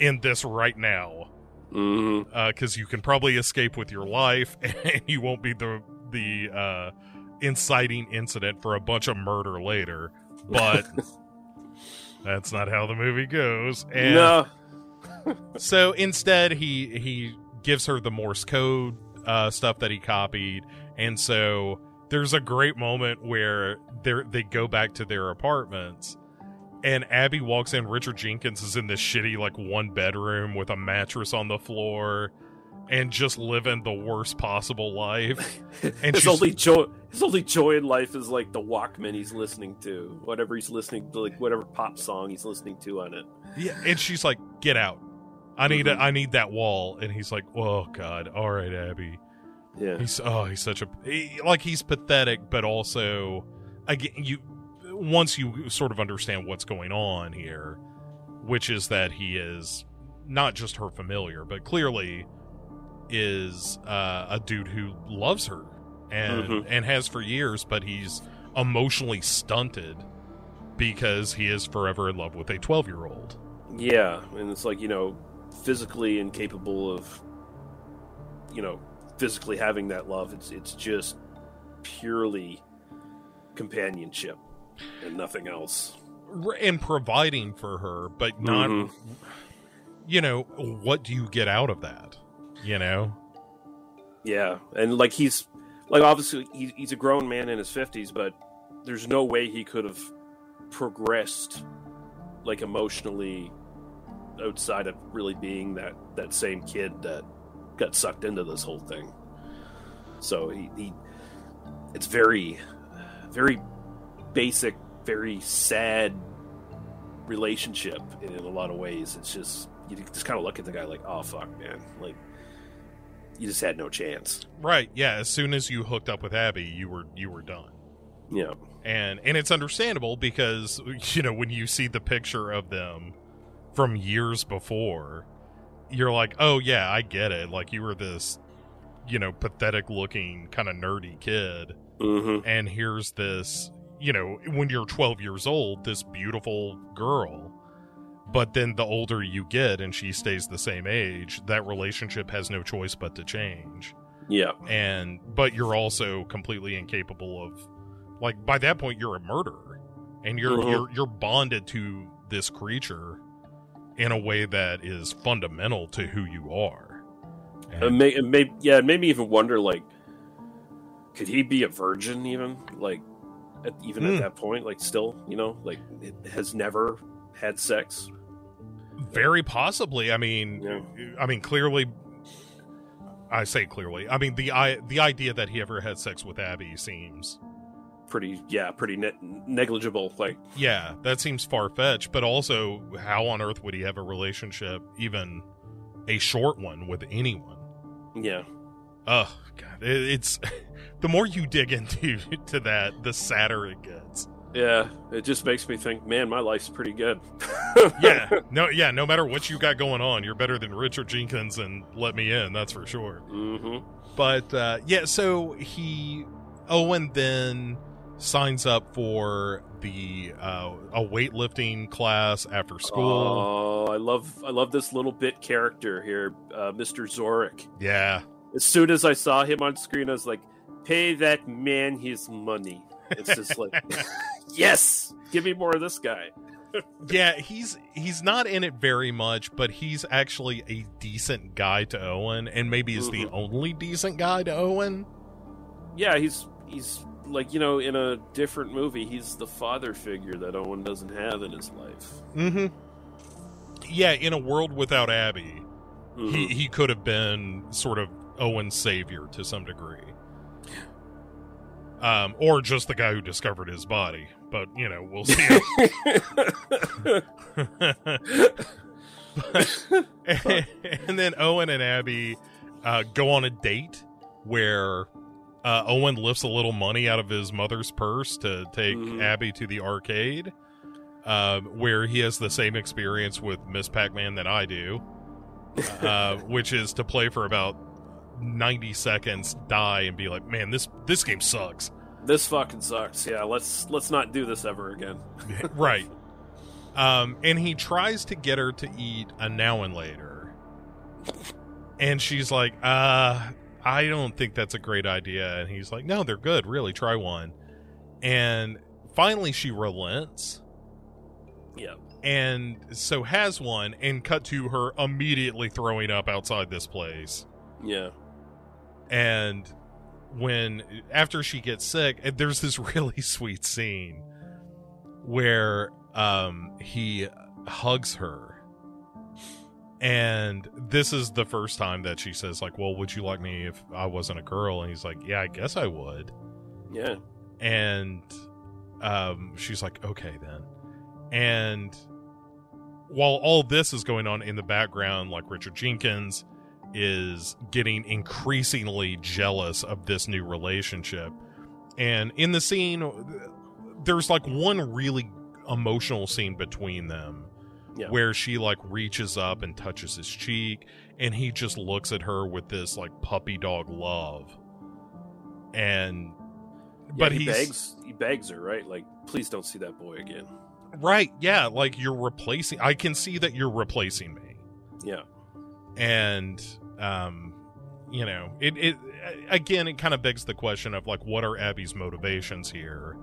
end this right now. Because you can probably escape with your life and you won't be the, the uh, inciting incident for a bunch of murder later. But that's not how the movie goes. And no, so instead, he he gives her the Morse code uh, stuff that he copied, and so there's a great moment where they they go back to their apartments, and Abby walks in. Richard Jenkins is in this shitty like one bedroom with a mattress on the floor, and just living the worst possible life. And his only joy his only joy in life is like the Walkman he's listening to, whatever he's listening to, like whatever pop song he's listening to on it. Yeah, and she's like, "Get out! I need Mhm. a, I need that wall." And he's like, "Oh God, all right, Abby." Yeah, He's oh, he's such a he, like he's pathetic, but also again you once you sort of understand what's going on here, which is that he is not just her familiar, but clearly is uh, a dude who loves her and Mhm. and has for years, but he's emotionally stunted because he is forever in love with a twelve year old. Yeah, and it's like you know, physically incapable of, you know, physically having that love. It's it's just purely companionship and nothing else. and providing for her, but not, Mhm. you know, what do you get out of that? You know? Yeah, and like he's like obviously he, he's a grown man in his fifties, but there's no way he could have progressed like emotionally outside of really being that that same kid that got sucked into this whole thing. So he, he it's very very basic, very sad relationship in, in a lot of ways. It's just you just kind of look at the guy like, oh fuck, man, like you just had no chance. Right. Yeah. As soon as you hooked up with Abby, you were you were done. Yeah. And and it's understandable because you know when you see the picture of them from years before, you're like, oh yeah, I get it. Like you were this, you know, pathetic looking kind of nerdy kid, Mm-hmm. and here's this, you know, when you're 12 years old, this beautiful girl. But then the older you get and she stays the same age, that relationship has no choice but to change Yeah. and but you're also completely incapable of like by that point you're a murderer and you're Mhm. you're you're bonded to this creature in a way that is fundamental to who you are And- It may, it may, yeah, it made me even wonder, like, could he be a virgin even? Like, at, even Hmm. at that point, like, still, you know, like, it has never had sex. very possibly i mean Yeah. i mean clearly i say clearly i mean the i the idea that he ever had sex with abby seems Pretty, yeah, pretty ne- negligible. Like, yeah that seems far-fetched but also how on earth would he have a relationship even a short one with anyone yeah, Oh god, it, it's the more you dig into to that, the sadder it gets. Yeah, it just makes me think, man, my life's pretty good. Yeah, no, yeah. No matter what you got going on, you're better than Richard Jenkins and Let Me In. That's for sure. hmm But uh, yeah, so he Owen then signs up for the uh, a weightlifting class after school. Oh, I love, I love this little bit character here, uh, Mr. Zorik. Yeah, As soon as I saw him on screen, I was like, pay that man his money. It's just like, yes, give me more of this guy. yeah. He's he's not in it very much, but he's actually a decent guy to Owen, and maybe is the Mhm. only decent guy to Owen. Yeah, he's he's like you know in a different movie, he's the father figure that Owen doesn't have in his life. Mm-hmm. Yeah, in a world without Abby, he Mhm. he could have been sort of Owen's savior to some degree. Um, or just the guy who discovered his body. But you know, we'll see. and then Owen and Abby uh, go on a date where uh, Owen lifts a little money out of his mother's purse to take Mhm. Abby to the arcade, um, where he has the same experience with Miss Pac Man that I do, uh, which is to play for about 90 seconds, die, and be like, man, this, this game sucks. This fucking sucks. Yeah, let's let's not do this ever again. right. Um, and he tries to get her to eat a now and later. And she's like, uh, I don't think that's a great idea. And he's like, no, they're good. Really, try one. And finally, she relents Yeah, and so has one and cut to her immediately throwing up outside this place. yeah, and when after she gets sick there's this really sweet scene where um he hugs her. And this is the first time that she says like well would you like me if i wasn't a girl? And he's like yeah i guess i would. Yeah. and um she's like okay then. And while all this is going on in the background like richard jenkins is getting increasingly jealous of this new relationship. And in the scene there's like one really emotional scene between them Yeah. where she like reaches up and touches his cheek and he just looks at her with this like puppy dog love. And but he begs he begs her right? Like please don't see that boy again. Right yeah like you're replacing i can see that you're replacing me. Yeah and um you know it it again it kind of begs the question of like what are abby's motivations here?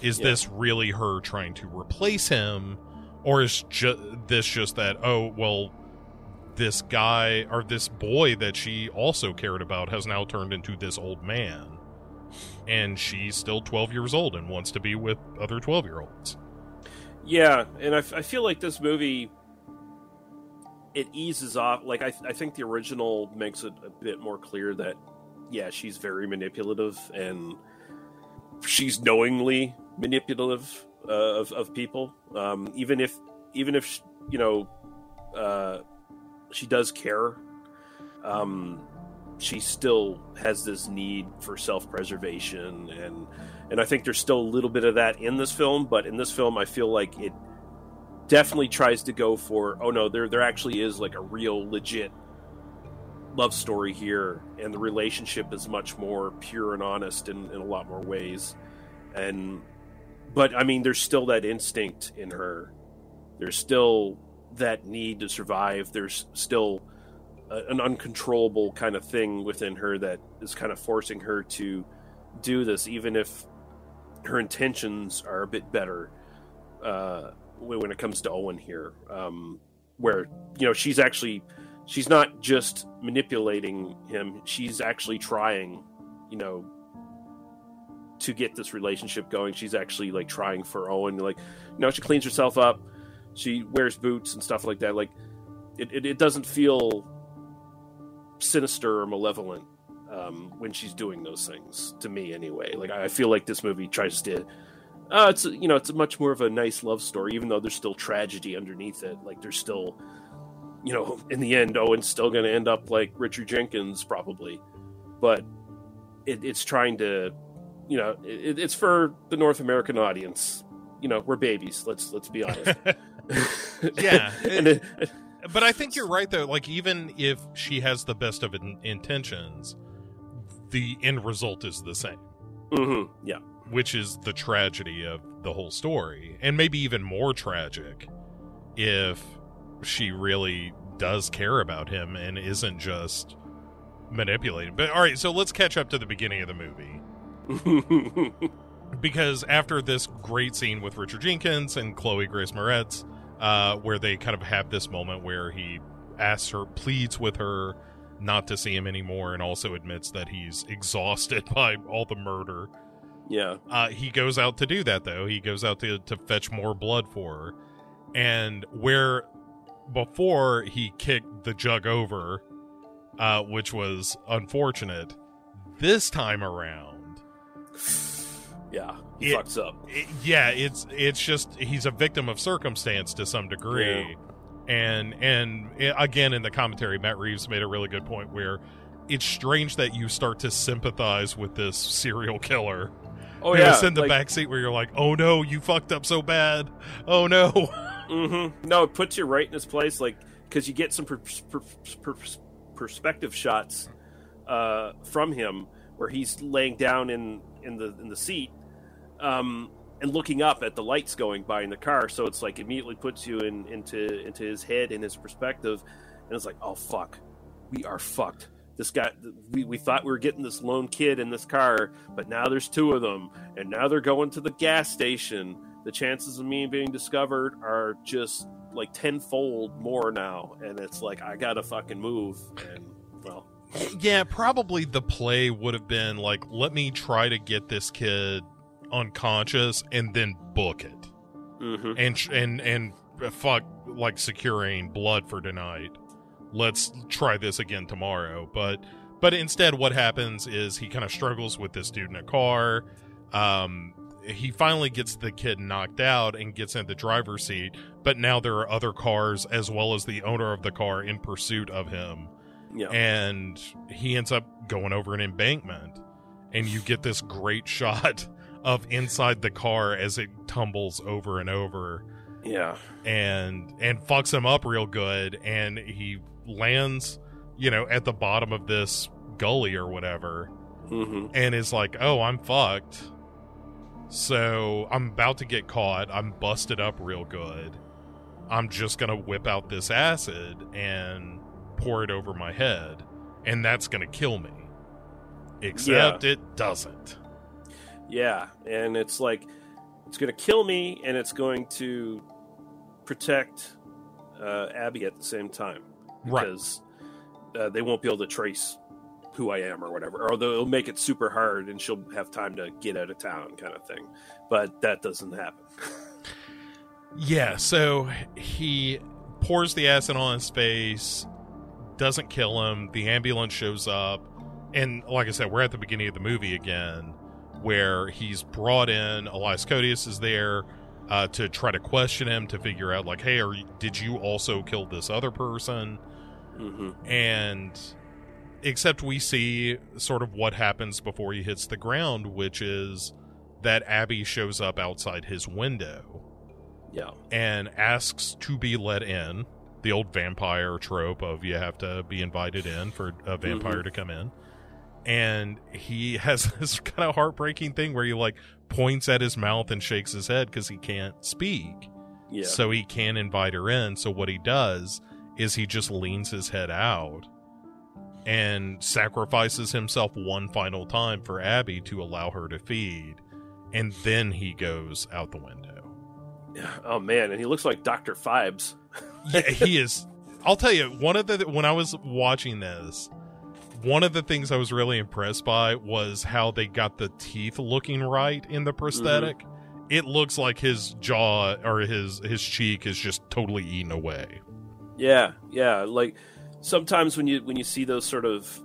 Is Yeah. this really her trying to replace him? Or is ju- this just that oh well this guy or this boy that she also cared about has now turned into this old man. And she's still 12 years old and wants to be with other 12 year olds yeah and I, f- I feel like this movie it eases off. Like I, I think the original makes it a bit more clear that yeah, she's very manipulative and she's knowingly manipulative uh, of of people. Um, even if even if you know uh, she does care, um, she still has this need for self preservation and and I think there's still a little bit of that in this film. But in this film, I feel like it definitely tries to go for oh no, there there actually is like a real legit love story here, and the relationship is much more pure and honest in, in a lot more ways. And but I mean, there's still that instinct in her. There's still that need to survive. There's still a, an uncontrollable kind of thing within her that is kind of forcing her to do this, even if her intentions are a bit better uh, when it comes to Owen here. Um, where you know she's actually she's not just manipulating him; she's actually trying, you know, to get this relationship going. She's actually like trying for Owen. Like, you know, she cleans herself up, she wears boots and stuff like that. Like, it, it, it doesn't feel sinister or malevolent um, when she's doing those things to me anyway. Like, I feel like this movie tries to. Uh, it's you know it's a much more of a nice love story, even though there's still tragedy underneath it. Like there's still, you know, in the end, Owen's still going to end up like Richard Jenkins probably, but it, it's trying to you know, it, it's for the North American audience. You know, we're babies. Let's let's be honest. yeah. It, but I think you're right though. Like even if she has the best of in- intentions, the end result is the same. Mm-hmm. Yeah. Which is the tragedy of the whole story, and maybe even more tragic if she really does care about him and isn't just manipulating. But all right, so let's catch up to the beginning of the movie. because after this great scene with Richard Jenkins and Chloe Grace Moretz, uh, where they kind of have this moment where he asks her, pleads with her not to see him anymore, and also admits that he's exhausted by all the murder. Yeah. Uh, he goes out to do that, though. He goes out to, to fetch more blood for her. And where before he kicked the jug over, uh, which was unfortunate, this time around, yeah, he it, fucks up. It, yeah, it's it's just he's a victim of circumstance to some degree. Yeah. And and it, again in the commentary Matt Reeves made a really good point where it's strange that you start to sympathize with this serial killer. Oh yeah, it's in the like, back seat where you're like, "Oh no, you fucked up so bad. Oh no." Mm-hmm. No, it puts you right in his place, like because you get some per- per- per- perspective shots uh, from him where he's laying down in in the in the seat, um, and looking up at the lights going by in the car. So it's like immediately puts you in into into his head and his perspective, and it's like, oh fuck, we are fucked. This guy, we, we thought we were getting this lone kid in this car, but now there's two of them, and now they're going to the gas station. The chances of me being discovered are just like tenfold more now, and it's like I gotta fucking move. And well, yeah, probably the play would have been like, let me try to get this kid unconscious and then book it, mm-hmm. and and and uh, fuck like securing blood for tonight. Let's try this again tomorrow. But but instead, what happens is he kind of struggles with this dude in a car. Um, he finally gets the kid knocked out and gets in the driver's seat. But now there are other cars as well as the owner of the car in pursuit of him yeah. And he ends up going over an embankment. And you get this great shot of inside the car as it tumbles over and over. Yeah. And and fucks him up real good and he lands, you know, at the bottom of this gully or whatever. Mm-hmm. And is like, "Oh, I'm fucked." So, I'm about to get caught. I'm busted up real good. I'm just going to whip out this acid and pour it over my head, and that's going to kill me. Except yeah. it doesn't. Yeah, and it's like it's going to kill me, and it's going to protect uh, Abby at the same time because right. uh, they won't be able to trace who I am or whatever, or they'll make it super hard, and she'll have time to get out of town, kind of thing. But that doesn't happen. yeah, so he pours the acid on his face, doesn't kill him. The ambulance shows up, and like I said, we're at the beginning of the movie again, where he's brought in. Elias Koteas is there uh, to try to question him to figure out, like, hey, are you, did you also kill this other person? Hmm And except we see sort of what happens before he hits the ground, which is that Abby shows up outside his window Yeah. and asks to be let in. The old vampire trope of you have to be invited in for a vampire to come in. And he has this kind of heartbreaking thing where he like points at his mouth and shakes his head because he can't speak. Yeah. So he can't invite her in. So what he does is he just leans his head out and sacrifices himself one final time for Abby to allow her to feed. And then he goes out the window. oh man, and he looks like Doctor Phibes. yeah, he is. I'll tell you, one of the when I was watching this, one of the things I was really impressed by was how they got the teeth looking right in the mm-hmm. prosthetic. It looks like his jaw or his his cheek is just totally eaten away. Yeah, yeah. Like sometimes when you when you see those sort of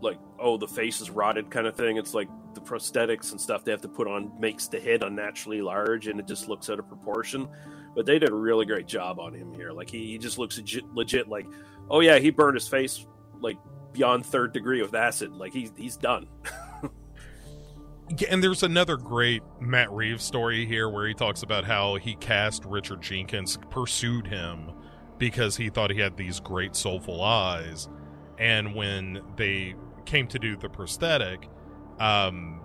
like oh the face is rotted kind of thing, it's like the prosthetics and stuff they have to put on makes the head unnaturally large and it just looks out of proportion. But they did a really great job on him here. Like he, he just looks legit, legit. Like oh yeah, he burned his face like beyond third degree with acid. Like he's he's done. And there's another great Matt Reeves story here where he talks about how he cast Richard Jenkins, pursued him because he thought he had these great soulful eyes. And when they came to do the prosthetic, um,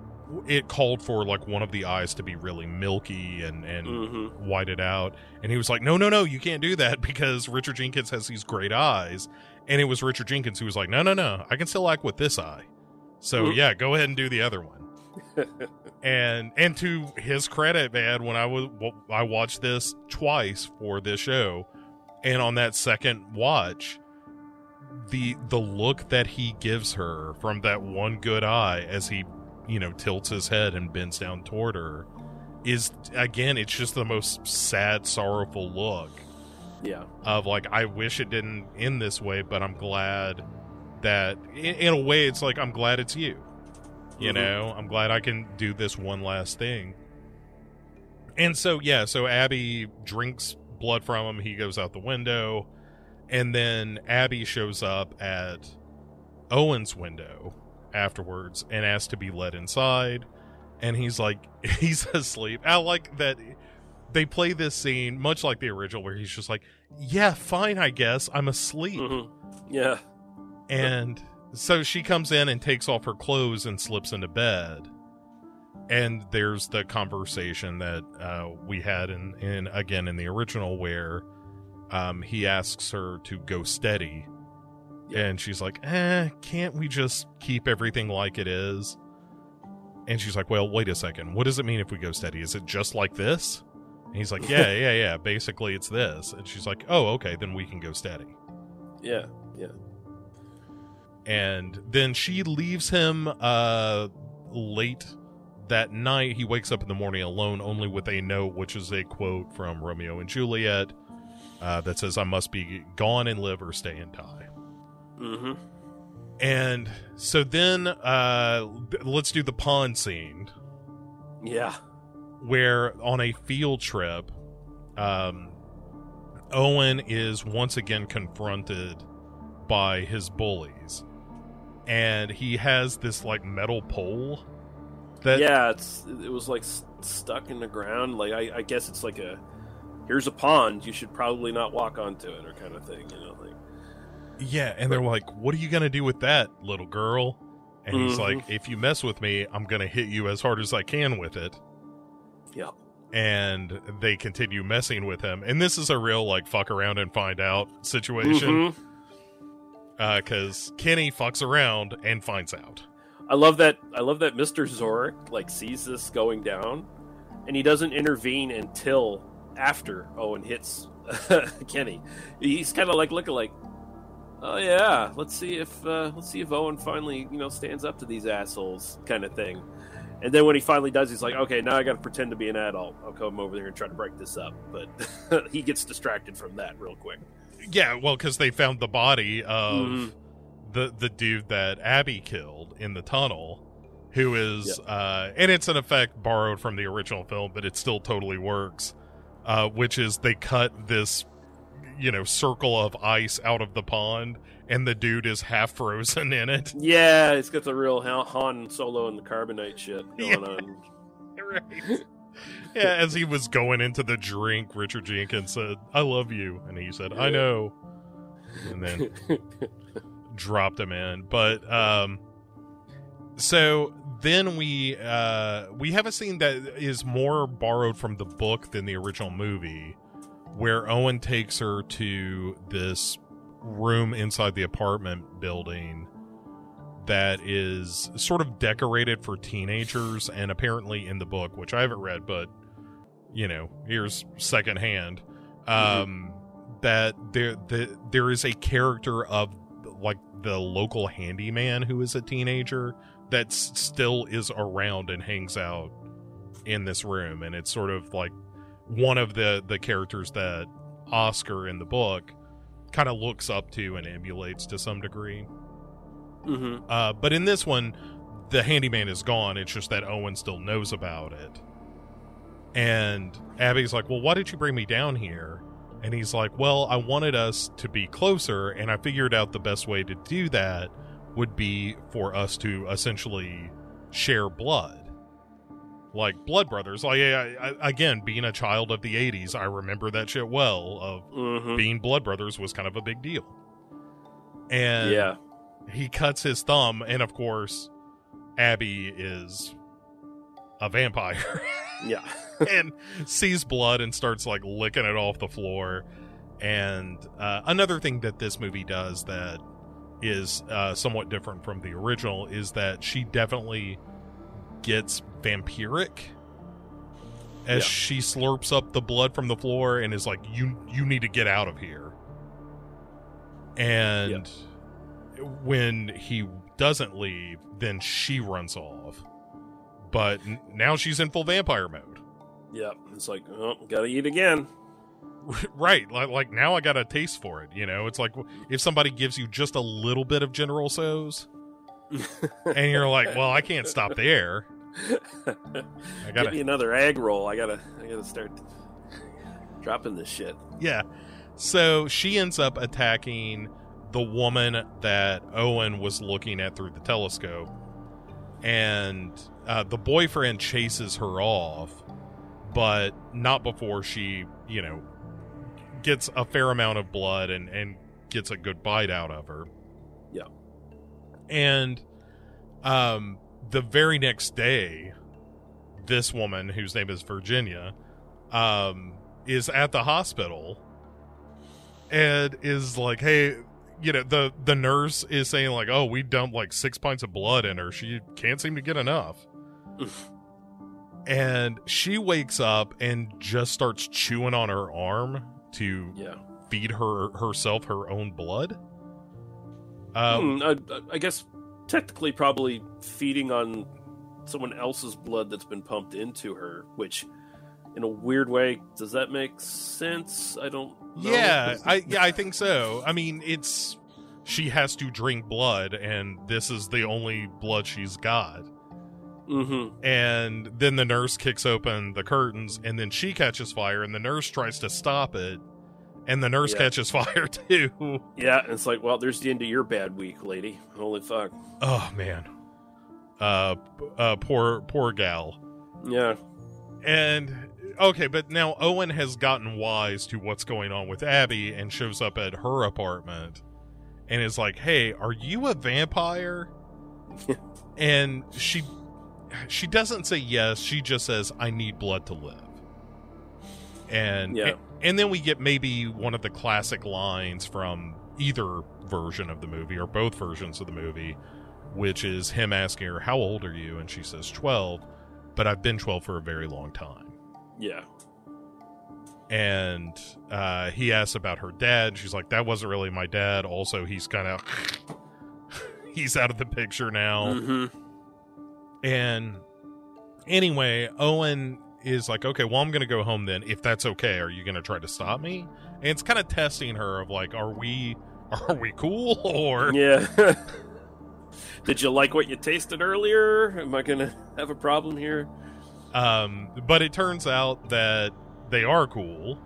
it called for like one of the eyes to be really milky and, and hmm whited out. And he was like, no, no, no, you can't do that because Richard Jenkins has these great eyes. And it was Richard Jenkins who was like, no, no, no, I can still act with this eye. So Mhm. yeah, go ahead and do the other one. and and to his credit, man, when I was well, I watched this twice for this show, and on that second watch, the the look that he gives her from that one good eye as he you know tilts his head and bends down toward her is again it's just the most sad sorrowful look Yeah. of like I wish it didn't end this way, but I'm glad that in, in a way it's like I'm glad it's you. You Mhm. know, I'm glad I can do this one last thing. And so yeah, so Abby drinks blood from him, he goes out the window, and then Abby shows up at Owen's window afterwards and asks to be let inside. And he's like he's asleep. I like that they play this scene much like the original where he's just like yeah fine i guess i'm asleep hmm Yeah. and so she comes in and takes off her clothes and slips into bed and there's the conversation that uh, we had in, in again in the original where um, he asks her to go steady. And she's like eh can't we just keep everything like it is? And she's like well wait a second. What does it mean if we go steady? Is it just like this? And he's like yeah yeah yeah. Basically it's this. And she's like oh okay. Then we can go steady. Yeah. Yeah. and then she leaves him uh late that night he wakes up in the morning alone only with a note which is a quote from romeo and juliet uh, that says i must be gone and live or stay and die. Hmm and so then uh let's do the pond scene. Yeah. where on a field trip um owen is once again confronted by his bullies. And he has this like metal pole that yeah, it's it was like s- stuck in the ground. Like I, I guess it's like a here's a pond. You should probably not walk onto it, or kind of thing. You know, like yeah and they're like what are you gonna do with that little girl and he's Mhm. like if you mess with me i'm gonna hit you as hard as i can with it yeah, and they continue messing with him and this is a real like fuck around and find out situation because kenny fucks around and finds out I love that. I love that Mister Zorik like sees this going down, and he doesn't intervene until after Owen hits Kenny. He's kind of like looking like, oh yeah, let's see if uh, let's see if Owen finally you know stands up to these assholes kind of thing. And then when he finally does, he's like, "Okay, now I got to pretend to be an adult. I'll come over there and try to break this up." But he gets distracted from that real quick. Yeah, well, because they found the body of Mhm. The the dude that Abby killed in the tunnel, who is, uh, and it's an effect borrowed from the original film, but it still totally works. Uh, which is they cut this, you know, circle of ice out of the pond, and the dude is half frozen in it. Yeah, it's got the real Han- Han Solo and the carbonite shit going Yeah. on. Right. yeah, as he was going into the drink, Richard Jenkins said, "I love you," and he said, "I Yeah. know," and then dropped him in. But um, so then we uh we have a scene that is more borrowed from the book than the original movie, where Owen takes her to this room inside the apartment building that is sort of decorated for teenagers and apparently in the book which i haven't read but you know here's secondhand um that there the, there is a character of like the local handyman who is a teenager that still is around and hangs out in this room and it's sort of like one of the the characters that oscar in the book kind of looks up to and emulates to some degree hmm uh, but in this one, the handyman is gone. It's just that Owen still knows about it. And Abby's like, Well, why did you bring me down here? And he's like, Well, I wanted us to be closer, and I figured out the best way to do that would be for us to essentially share blood. Like blood brothers. Like, I, I, again, being a child of the 80s, I remember that shit well of hmm being blood brothers was kind of a big deal. And Yeah. he cuts his thumb, and of course, Abby is a vampire Yeah. and sees blood and starts like licking it off the floor. And uh, another thing that this movie does that is uh, somewhat different from the original is that she definitely gets vampiric as Yeah. she slurps up the blood from the floor and is like, "You you need to get out of here." And when he doesn't leave, then she runs off. But now she's in full vampire mode. Yeah. It's like, oh, gotta eat again. right like, like now i got a taste for it you know it's like if somebody gives you just a little bit of General Tso's and you're like well i can't stop there i gotta me another egg roll. I gotta, I gotta start dropping this shit. yeah so she ends up attacking the woman that owen was looking at through the telescope and uh, the boyfriend chases her off but not before she you know gets a fair amount of blood and and gets a good bite out of her. Yeah. and um the very next day this woman whose name is virginia um is at the hospital and is like hey you know the the nurse is saying like oh we dumped like six pints of blood in her. She can't seem to get enough and she wakes up and just starts chewing on her arm to Yeah. feed her herself her own blood um, Hmm, I, I guess technically, probably feeding on someone else's blood that's been pumped into her, which, in a weird way, does that make sense? I don't. know. Yeah, I yeah, I think so. I mean, it's she has to drink blood, and this is the only blood she's got. Mm-hmm. And then the nurse kicks open the curtains, and then she catches fire, and the nurse tries to stop it, and the nurse Yeah. catches fire too. Yeah, and it's like, well, there's the end of your bad week, lady. Holy fuck. Oh man, uh, uh, poor poor gal. Yeah. And okay, but now Owen has gotten wise to what's going on with Abby and shows up at her apartment and is like, "Hey, are you a vampire?" and she she doesn't say yes, she just says, "I need blood to live." And Yeah. and then we get maybe one of the classic lines from either version of the movie or both versions of the movie, which is him asking her, "How old are you?" and she says, 12 but I've been 12 for a very long time. Yeah. And uh, he asks about her dad. She's like, that wasn't really my dad. Also, he's kind of. he's out of the picture now. Mm-hmm. And anyway, Owen is like, okay, well, I'm going to go home then. If that's okay, are you going to try to stop me? And it's kind of testing her of like, are we are we cool or Yeah. Did you like what you tasted earlier? Am I gonna have a problem here? Um, but it turns out that they are cool.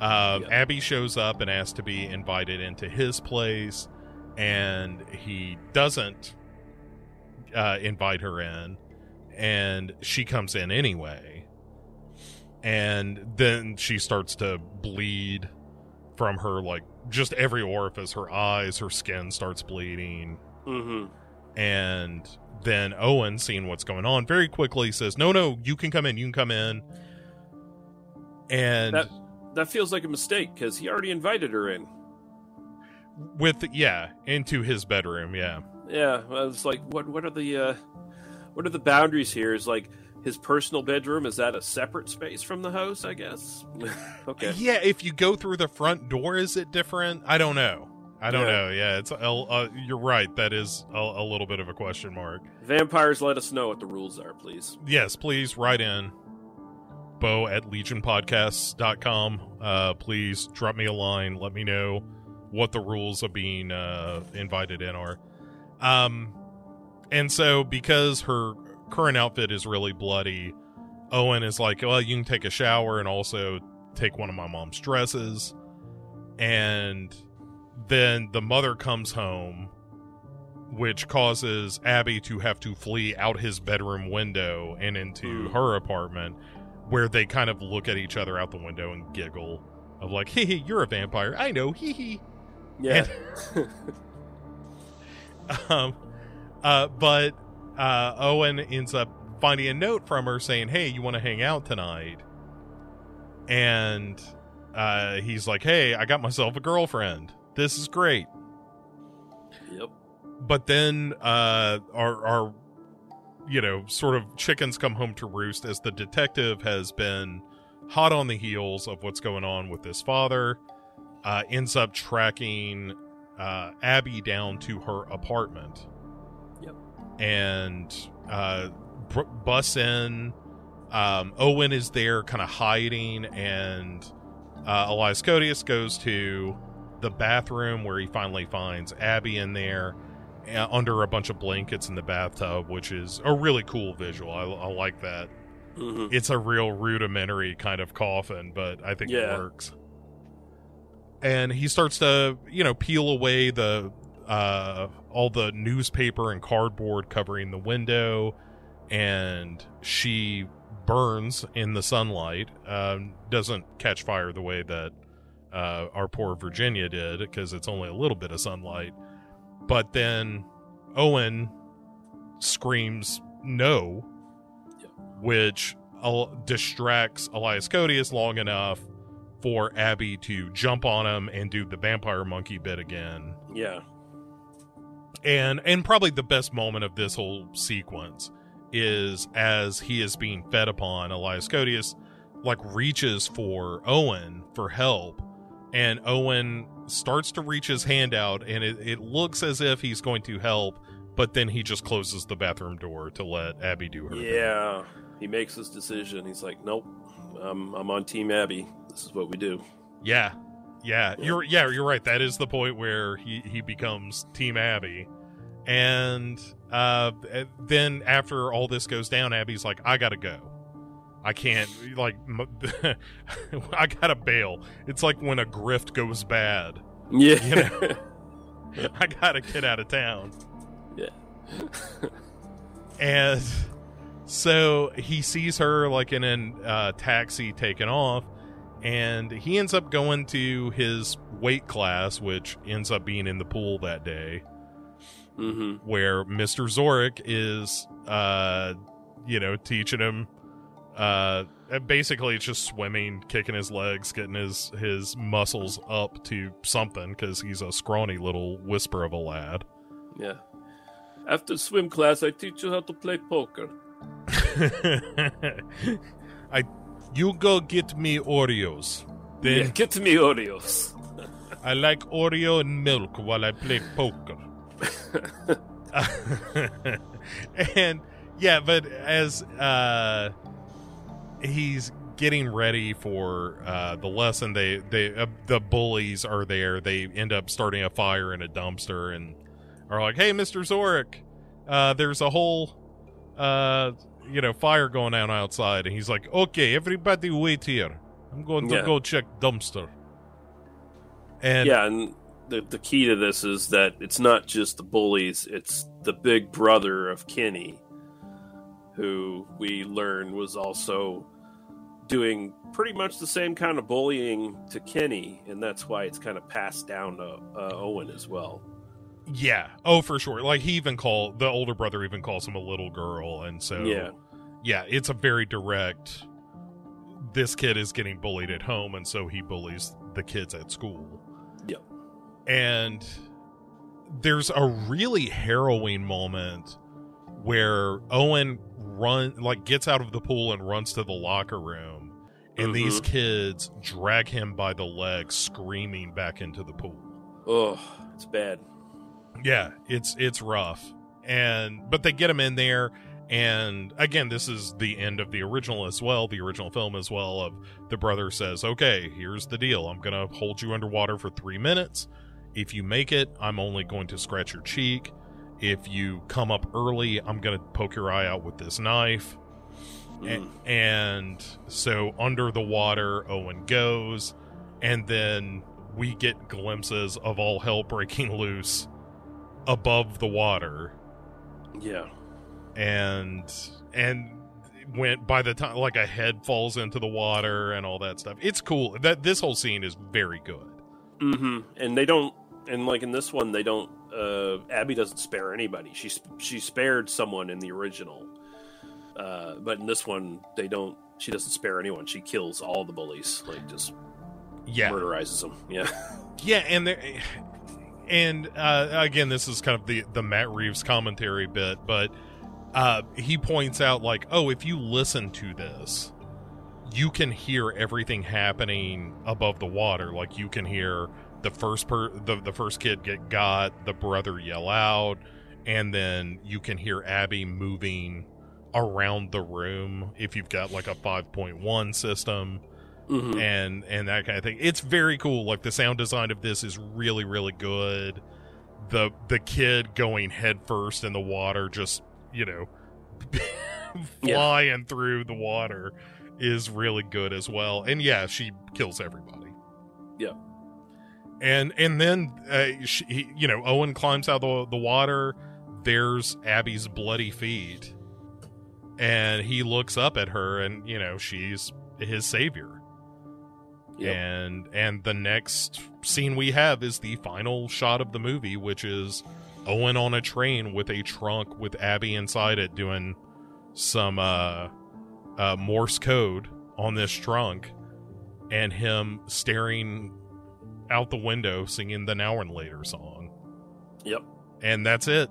Um, Yeah. Abby shows up and asks to be invited into his place, and he doesn't uh, invite her in, and she comes in anyway. And then she starts to bleed from her, like, just every orifice her eyes, her skin starts bleeding Mm-hmm. and then Owen, seeing what's going on, very quickly says, "No, no, you can come in. You can come in." And That that feels like a mistake because he already invited her in. with yeah, into his bedroom, yeah. Yeah, I was like, what? What are the uh, what are the boundaries here? Is like his personal bedroom? Is that a separate space from the house? I guess. okay. Yeah, if you go through the front door, is it different? I don't know. I don't Yeah. know. Yeah, it's uh, you're right. That is a, a little bit of a question mark. Vampires, let us know what the rules are, please. Yes, please write in. Bo at legionpodcasts.com. Uh, please drop me a line. Let me know what the rules of being uh, invited in are. Um, and so, because her current outfit is really bloody, Owen is like, well, you can take a shower and also take one of my mom's dresses. And then the mother comes home, which causes Abby to have to flee out his bedroom window and into Hmm. her apartment, where they kind of look at each other out the window and giggle of like, "Hee hee, you're a vampire. I know. Hee hee." Yeah. um, uh, but uh, Owen ends up finding a note from her saying, "Hey, you want to hang out tonight?" And uh, he's like, "Hey, I got myself a girlfriend. This is great." yep. But then uh, our our you know sort of chickens come home to roost as the detective has been hot on the heels of what's going on with his father. Uh, ends up tracking uh, Abby down to her apartment. Yep. And uh, bus in. Um, Owen is there, kind of hiding, and uh, Elias Koteas goes to the bathroom where he finally finds Abby in there uh, under a bunch of blankets in the bathtub, which is a really cool visual. I, I like that. hmm It's a real rudimentary kind of coffin, but I think it works. And he starts to, you know, peel away the uh, all the newspaper and cardboard covering the window, and she burns in the sunlight. Um, doesn't catch fire the way that uh, our poor Virginia did because it's only a little bit of sunlight. But then Owen screams no, which al- distracts Elias Koteas long enough for Abby to jump on him and do the vampire monkey bit again. Yeah. And and probably the best moment of this whole sequence is as he is being fed upon, Elias Koteas like reaches for Owen for help, and Owen starts to reach his hand out, and it, it looks as if he's going to help, but then he just closes the bathroom door to let Abby do her. thing. Yeah. He makes his decision. He's like, nope. I'm I'm on Team Abby. This is what we do. Yeah. Yeah, Yeah. you're yeah, you're right. That is the point where he he becomes Team Abby. And uh then after all this goes down, Abby's like I got to go. I can't like I got to bail. It's like when a grift goes bad. Yeah. You know? I got to get out of town. Yeah. and so he sees her like in a uh, taxi taken off and he ends up going to his weight class which ends up being in the pool that day hmm where mr zorik is uh you know teaching him uh basically it's just swimming kicking his legs getting his his muscles up to something because he's a scrawny little whisper of a lad Yeah. After swim class, I teach you how to play poker. You go get me Oreos. Then yeah, get me Oreos. I like Oreo and milk while I play poker. and yeah, but as uh, he's getting ready for uh, the lesson, they they uh, the bullies are there. They end up starting a fire in a dumpster and are like, "Hey, Mister Zorik, uh, there's a whole uh, you know fire going on outside." And he's like, "Okay, everybody wait here. I'm going to Yeah. go check dumpster." And yeah, and the the key to this is that it's not just the bullies; it's the big brother of Kenny, who we learn was also doing pretty much the same kind of bullying to Kenny, and that's why it's kind of passed down to uh, Owen as well. Yeah. Oh, for sure. Like he even call the older brother even calls him a little girl, and so Yeah. yeah, it's a very direct. This kid is getting bullied at home, and so he bullies the kids at school. Yep. And there's a really harrowing moment where Owen run like gets out of the pool and runs to the locker room, and these Mhm. kids drag him by the legs, screaming back into the pool. Oh, it's bad. Yeah, it's it's rough. And but they get him in there and again this is the end of the original as well, the original film as well of the brother says, "Okay, here's the deal. I'm going to hold you underwater for 3 minutes. If you make it, I'm only going to scratch your cheek. If you come up early, I'm going to poke your eye out with this knife." A- Mm. and so under the water owen goes and then we get glimpses of all hell breaking loose above the water Yeah. and and went by the time like a head falls into the water and all that stuff it's cool that this whole scene is very good hmm And they don't, and like in this one, they don't. Uh, Abby doesn't spare anybody. She she spared someone in the original, uh, but in this one, they don't. She doesn't spare anyone. She kills all the bullies. Like just yeah murderizes them. Yeah. Yeah, and there, and uh, again, this is kind of the the Matt Reeves commentary bit, but uh, he points out like, oh, if you listen to this, you can hear everything happening above the water. Like you can hear the first per the the first kid get got, the brother yell out, and then you can hear Abby moving around the room if you've got like a 5.1 system hmm and and that kind of thing. It's very cool. Like the sound design of this is really really good. The the kid going headfirst in the water, just you know, Yeah. flying through the water, is really good as well. And yeah, she kills everybody. Yeah. And and then uh, she, he, you know Owen climbs out the the water. There's Abby's bloody feet, and he looks up at her, and you know she's his savior Yep. and and the next scene we have is the final shot of the movie which is owen on a train with a trunk with abby inside it doing some uh uh morse code on this trunk and him staring out the window singing the now and later song Yep. and that's it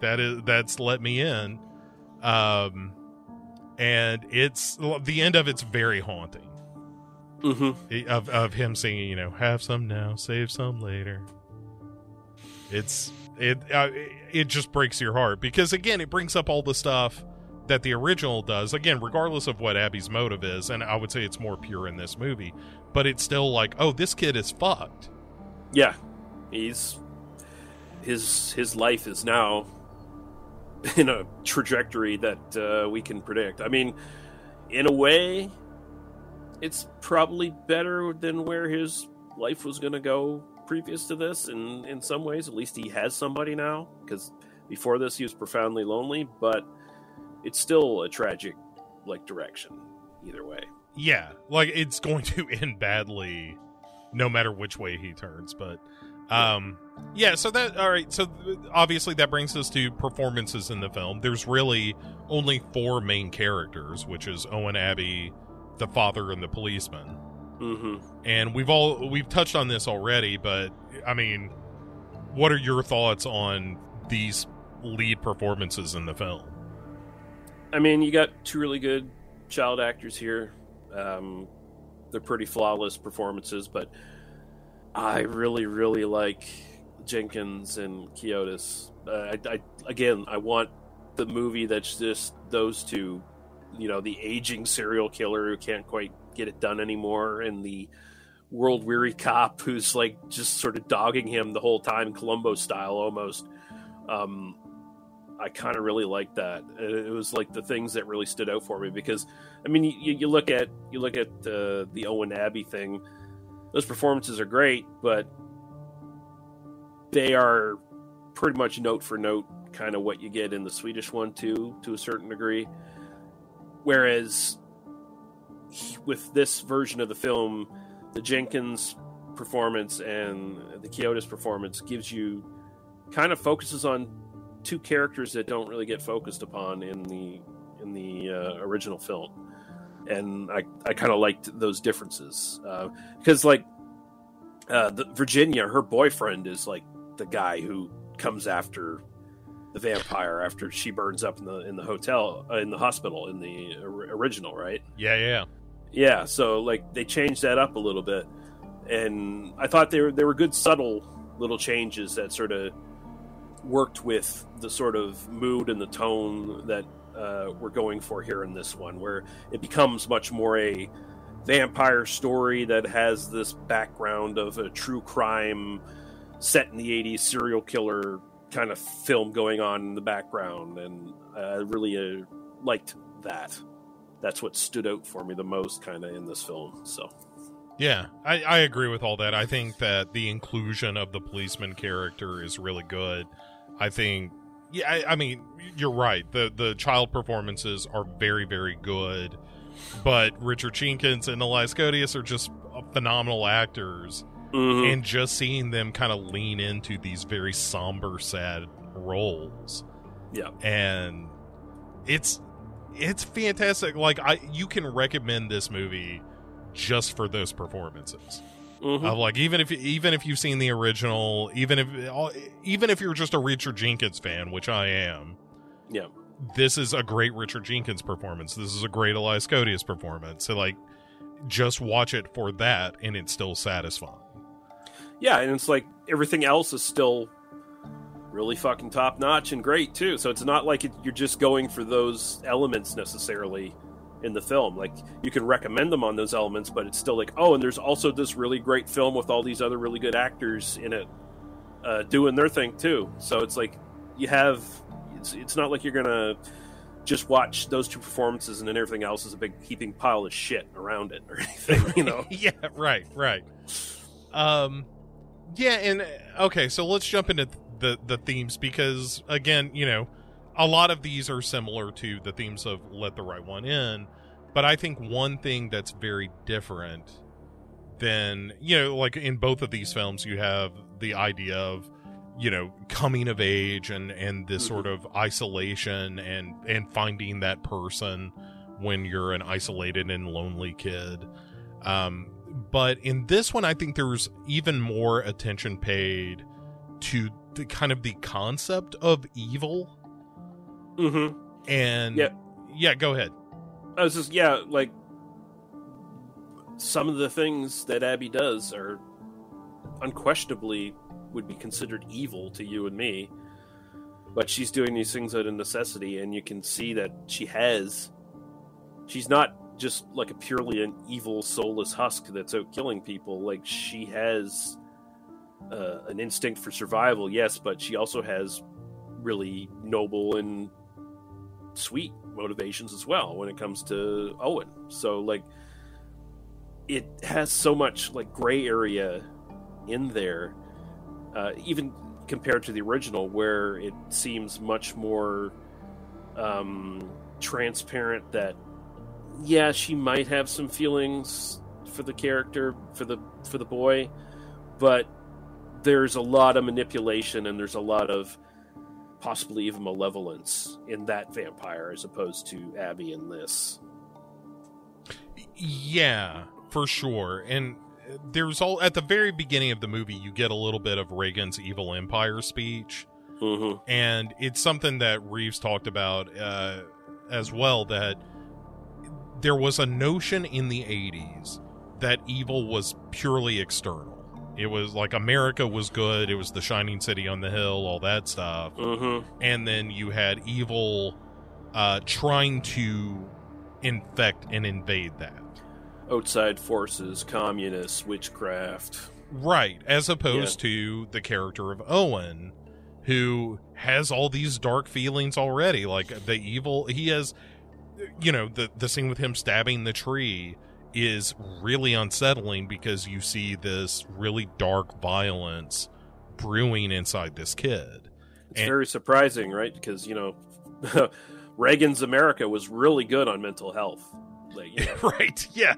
that is that's let me in um and it's the end of it's very haunting hmm of of him singing, you know, have some now, save some later. It's it uh, it just breaks your heart because again, it brings up all the stuff that the original does. Again, regardless of what Abby's motive is, and I would say it's more pure in this movie, but it's still like, oh, this kid is fucked. Yeah. He's his his life is now in a trajectory that uh, we can predict. I mean, in a way, it's probably better than where his life was going to go previous to this. And in some ways, at least he has somebody now. Because before this, he was profoundly lonely. But it's still a tragic, like direction. Either way. Yeah, like it's going to end badly, no matter which way he turns. But um, yeah. So that all right. So obviously that brings us to performances in the film. There's really only four main characters, which is Owen Abby, the father, and the policeman. hmm And we've all we've touched on this already, but I mean, what are your thoughts on these lead performances in the film? I mean, you got two really good child actors here. Um, they're pretty flawless performances, but I really, really like Jenkins and Koteas. Uh, I, I, again, I want the movie that's just those two, you know, the aging serial killer who can't quite get it done anymore, and the world weary cop who's like just sort of dogging him the whole time, Columbo style almost. Um, I kind of really liked that. It was like the things that really stood out for me because, I mean, you, you look at you look at uh, the Owen Abby thing; those performances are great, but they are pretty much note for note kind of what you get in the Swedish one too, to a certain degree. Whereas with this version of the film, the Jenkins performance and the Koteas performance gives you kind of focuses on two characters that don't really get focused upon in the in the uh, original film, and I I kind of liked those differences because uh, like uh, the, Virginia, her boyfriend is like the guy who comes after the vampire after she burns up in the in the hotel uh, in the hospital in the original, right? Yeah, yeah, yeah. So like they changed that up a little bit, and I thought they were they were good subtle little changes that sort of worked with the sort of mood and the tone that uh, we're going for here in this one, where it becomes much more a vampire story that has this background of a true crime set in the 80s serial killer kind of film going on in the background, and I really uh, liked that. That's what stood out for me the most, kind of in this film. So, yeah, I, I agree with all that. I think that the inclusion of the policeman character is really good. I think, yeah, I, I mean, you're right. the The child performances are very, very good, but Richard Jenkins and Elias Koteas are just phenomenal actors mm-hmm. and just seeing them kind of lean into these very somber, sad roles. Yeah, and it's it's fantastic. Like I, you can recommend this movie just for those performances. Mm-hmm. Of like even if even if you've seen the original, even if even if you're just a Richard Jenkins fan, which I am, yeah, this is a great Richard Jenkins performance. This is a great Elias Koteas performance. So like, just watch it for that, and it's still satisfying yeah, and it's like everything else is still really fucking top notch and great too. So it's not like it, you're just going for those elements necessarily in the film. Like you can recommend them on those elements, but it's still like, oh, and there's also this really great film with all these other really good actors in it uh, doing their thing too. So it's like you have. It's it's not like you're gonna just watch those two performances and then everything else is a big heaping pile of shit around it or anything. You know? yeah. Right. Right. Um yeah, and okay, so let's jump into the the themes because again, you know, a lot of these are similar to the themes of Let the Right One In, but I think one thing that's very different than, you know, like in both of these films you have the idea of you know coming of age and and this mm-hmm. sort of isolation and and finding that person when you're an isolated and lonely kid um but in this one, I think there's even more attention paid to the kind of the concept of evil. Mm-hmm. And yeah, yeah. Go ahead. I was just yeah, like some of the things that Abby does are unquestionably would be considered evil to you and me. But she's doing these things out of necessity, and you can see that she has. She's not just like a purely an evil, soulless husk that's out killing people. Like she has uh, an instinct for survival, yes, but she also has really noble and sweet motivations as well when it comes to Owen. So like it has so much like gray area in there, uh, even compared to the original, where it seems much more um, transparent that yeah, she might have some feelings for the character for the for the boy, but there's a lot of manipulation and there's a lot of possibly even malevolence in that vampire as opposed to Abby in this. Yeah, for sure. And there's all at the very beginning of the movie you get a little bit of Reagan's evil empire speech. Mm-hmm. And it's something that Reeves talked about uh, as well that there was a notion in the 80s that evil was purely external. It was like America was good. It was the shining city on the hill, all that stuff. Mm-hmm. And then you had evil uh, trying to infect and invade that. Outside forces, communists, witchcraft. Right, as opposed to the character of Owen, who has all these dark feelings already. Like the evil, he has, you know, the the scene with him stabbing the tree is really unsettling because you see this really dark violence brewing inside this kid. It's And- very surprising, right? Because you know, Reagan's America was really good on mental health. Like, you know, right, yeah.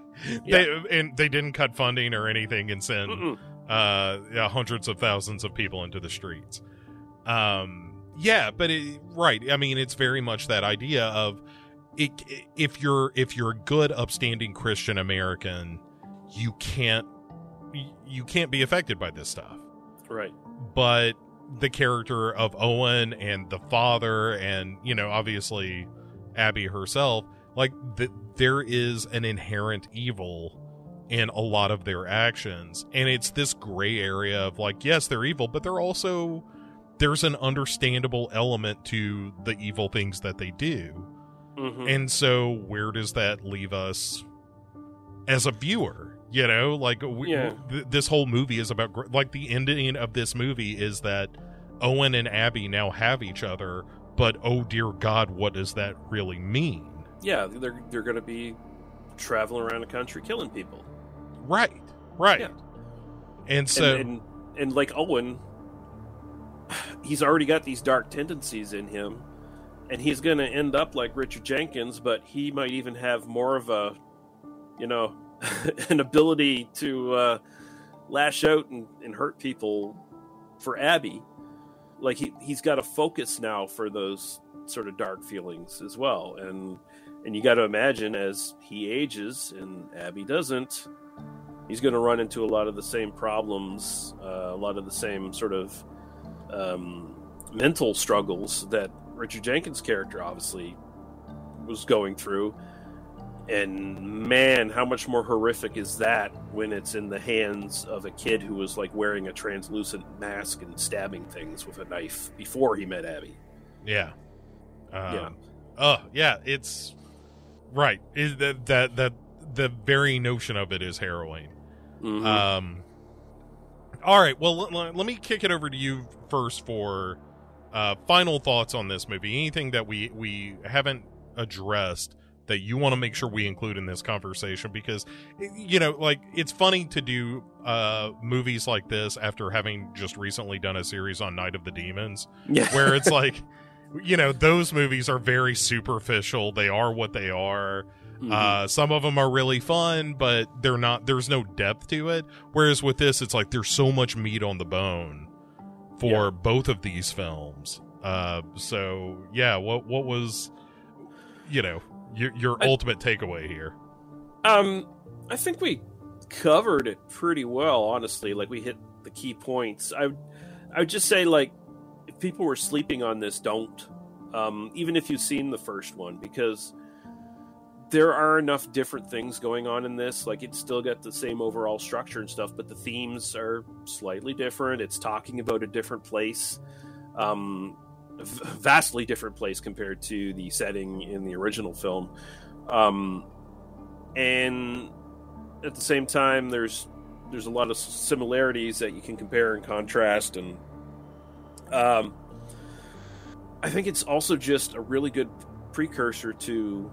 They, and they didn't cut funding or anything and send mm-mm. uh yeah, hundreds of thousands of people into the streets um yeah but it, right i mean it's very much that idea of it, if you're if you're a good upstanding christian american you can't you can't be affected by this stuff. Right. but the character of owen and the father and you know obviously abby herself like th- there is an inherent evil in a lot of their actions. And it's this gray area of like yes they're evil but they're also there's an understandable element to the evil things that they do hmm and so where does that leave us as a viewer you know like we, Yeah. th- this whole movie is about like the ending of this movie is that owen and abby now have each other but oh dear god what does that really mean yeah, they're they're going to be traveling around the country killing people. right right Yeah. and so and, and and like Owen, he's already got these dark tendencies in him, and he's going to end up like Richard Jenkins, but he might even have more of a, you know, an ability to uh, lash out and, and hurt people for Abby. Like he he's got a focus now for those sort of dark feelings as well, and and you got to imagine as he ages and Abby doesn't, he's going to run into a lot of the same problems, uh, a lot of the same sort of um, mental struggles that Richard Jenkins' character obviously was going through. And man, how much more horrific is that when it's in the hands of a kid who was like wearing a translucent mask and stabbing things with a knife before he met Abby? yeah um, Yeah. oh yeah it's right is that that that the very notion of it is harrowing Mhm. Um. All right. Well, let me kick it over to you first for uh, final thoughts on this movie. Anything that we we haven't addressed that you want to make sure we include in this conversation because you know like it's funny to do uh movies like this after having just recently done a series on night of the demons yeah, where it's like you know those movies are very superficial they are what they are Mhm. uh, some of them are really fun, but they're not. There's no depth to it. Whereas with this, it's like there's so much meat on the bone for Yeah. both of these films. Uh, so yeah, what what was, you know, your your I- ultimate takeaway here? Um, I think we covered it pretty well, honestly. Like we hit the key points. I, would- I would just say like, if people were sleeping on this, don't. Um, even if you've seen the first one, because there are enough different things going on in this. Like it's still got the same overall structure and stuff, but the themes are slightly different. It's talking about a different place. Um, vastly different place compared to the setting in the original film. Um, and at the same time there's there's a lot of similarities that you can compare and contrast and um I think it's also just a really good precursor to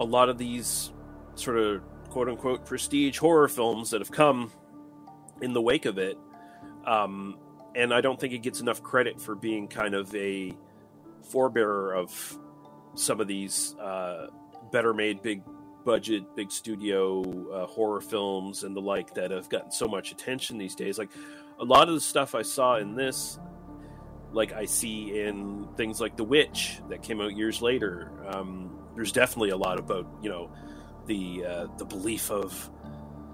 a lot of these sort of quote unquote prestige horror films that have come in the wake of it um and I don't think it gets enough credit for being kind of a forebearer of some of these uh, better made big budget big studio uh, horror films and the like that have gotten so much attention these days. Like a lot of the stuff i saw in this like i see in things like the witch that came out years later um, there's definitely a lot about you know the uh, the belief of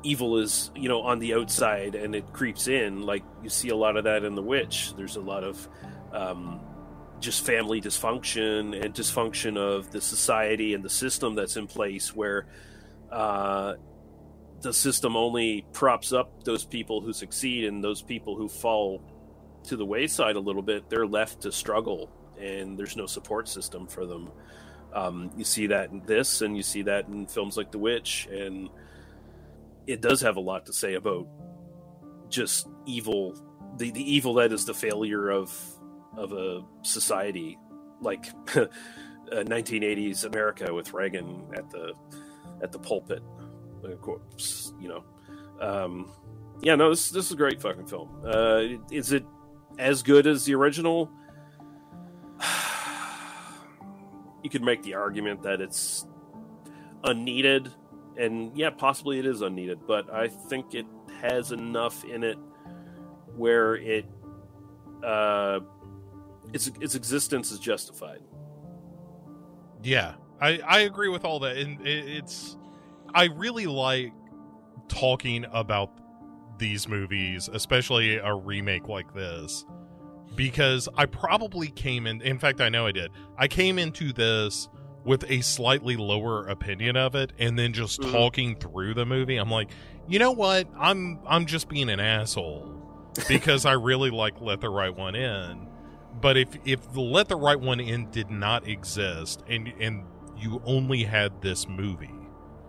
evil is you know on the outside and it creeps in. Like you see a lot of that in the witch. There's a lot of um, just family dysfunction and dysfunction of the society and the system that's in place where uh, the system only props up those people who succeed and those people who fall to the wayside a little bit. They're left to struggle and there's no support system for them um, you see that in this and you see that in films like the witch and it does have a lot to say about just evil the, the evil that is the failure of of a society like 1980s america with reagan at the at the pulpit of course, you know? Um, yeah no this, this is a great fucking film. Uh, is it as good as the original you could make the argument that it's unneeded and yeah possibly it is unneeded but i think it has enough in it where it uh its its existence is justified. Yeah, I I agree with all that, and it, it's I really like talking about these movies, especially a remake like this, because I probably came in. In fact, I know I did. I came into this with a slightly lower opinion of it, and then just Mhm. talking through the movie, I'm like, you know what? I'm I'm just being an asshole because I really like Let the Right One In. But if if the Let the Right One In did not exist and and you only had this movie,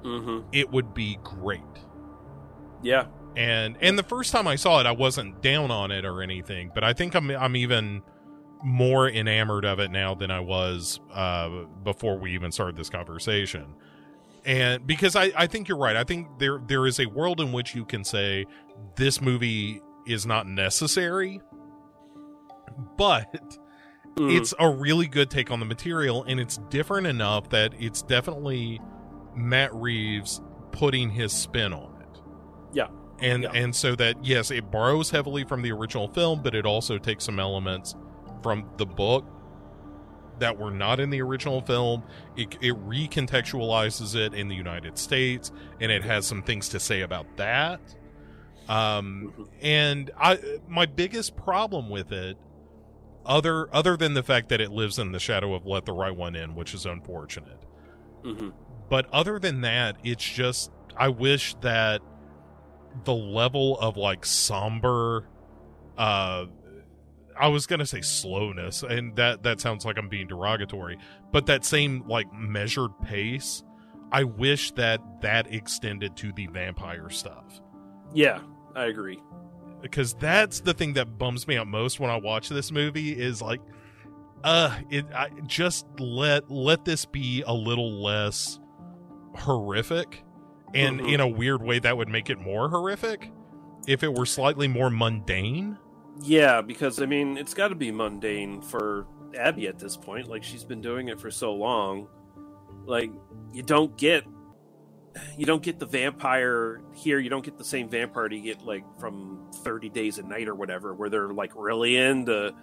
mm-hmm it would be great. yeah And and the first time I saw it, I wasn't down on it or anything, but I think I'm I'm even more enamored of it now than I was uh, before we even started this conversation. And because I, I think you're right. I think there there is a world in which you can say this movie is not necessary, but Mhm. it's a really good take on the material and it's different enough that it's definitely Matt Reeves putting his spin on it. Yeah. And Yeah. and so that yes, it borrows heavily from the original film, but it also takes some elements from the book that were not in the original film. It, it recontextualizes it in the United States, and it has some things to say about that. Um, and I, my biggest problem with it, other other than the fact that it lives in the shadow of Let the Right One In, which is unfortunate, Mhm. but other than that, it's just I wish that the level of like somber uh I was gonna say slowness, and that that sounds like I'm being derogatory, but that same like measured pace, I wish that that extended to the vampire stuff. Yeah i agree. Because that's the thing that bums me out most when I watch this movie is like, uh, it I, just let let this be a little less horrific, and Mhm. in a weird way that would make it more horrific if it were slightly more mundane. Yeah, because I mean, it's got to be mundane for Abby at this point. Like she's been doing it for so long. Like you don't get you don't get the vampire here. You don't get the same vampire you get like from Thirty Days a Night or whatever, where they're like really into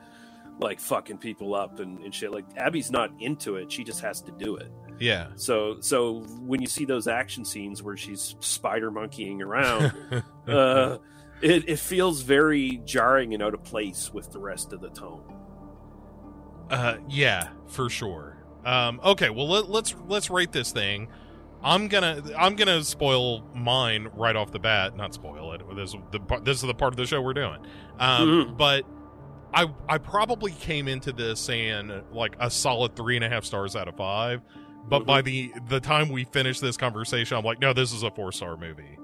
like fucking people up and, and shit. Like Abby's not into it. She just has to do it. Yeah, So so when you see those action scenes where she's spider monkeying around, uh, it, it feels very jarring and out of place with the rest of the tone. Uh, yeah, for sure. Um, okay, well let, let's let's rate this thing. I'm gonna I'm gonna spoil mine right off the bat. Not spoil it. This is the part- this is the part of the show we're doing. Um, Mhm. but I I probably came into this saying like a solid three and a half stars out of five. But by the the time we finish this conversation, I'm like, no, this is a four star movie.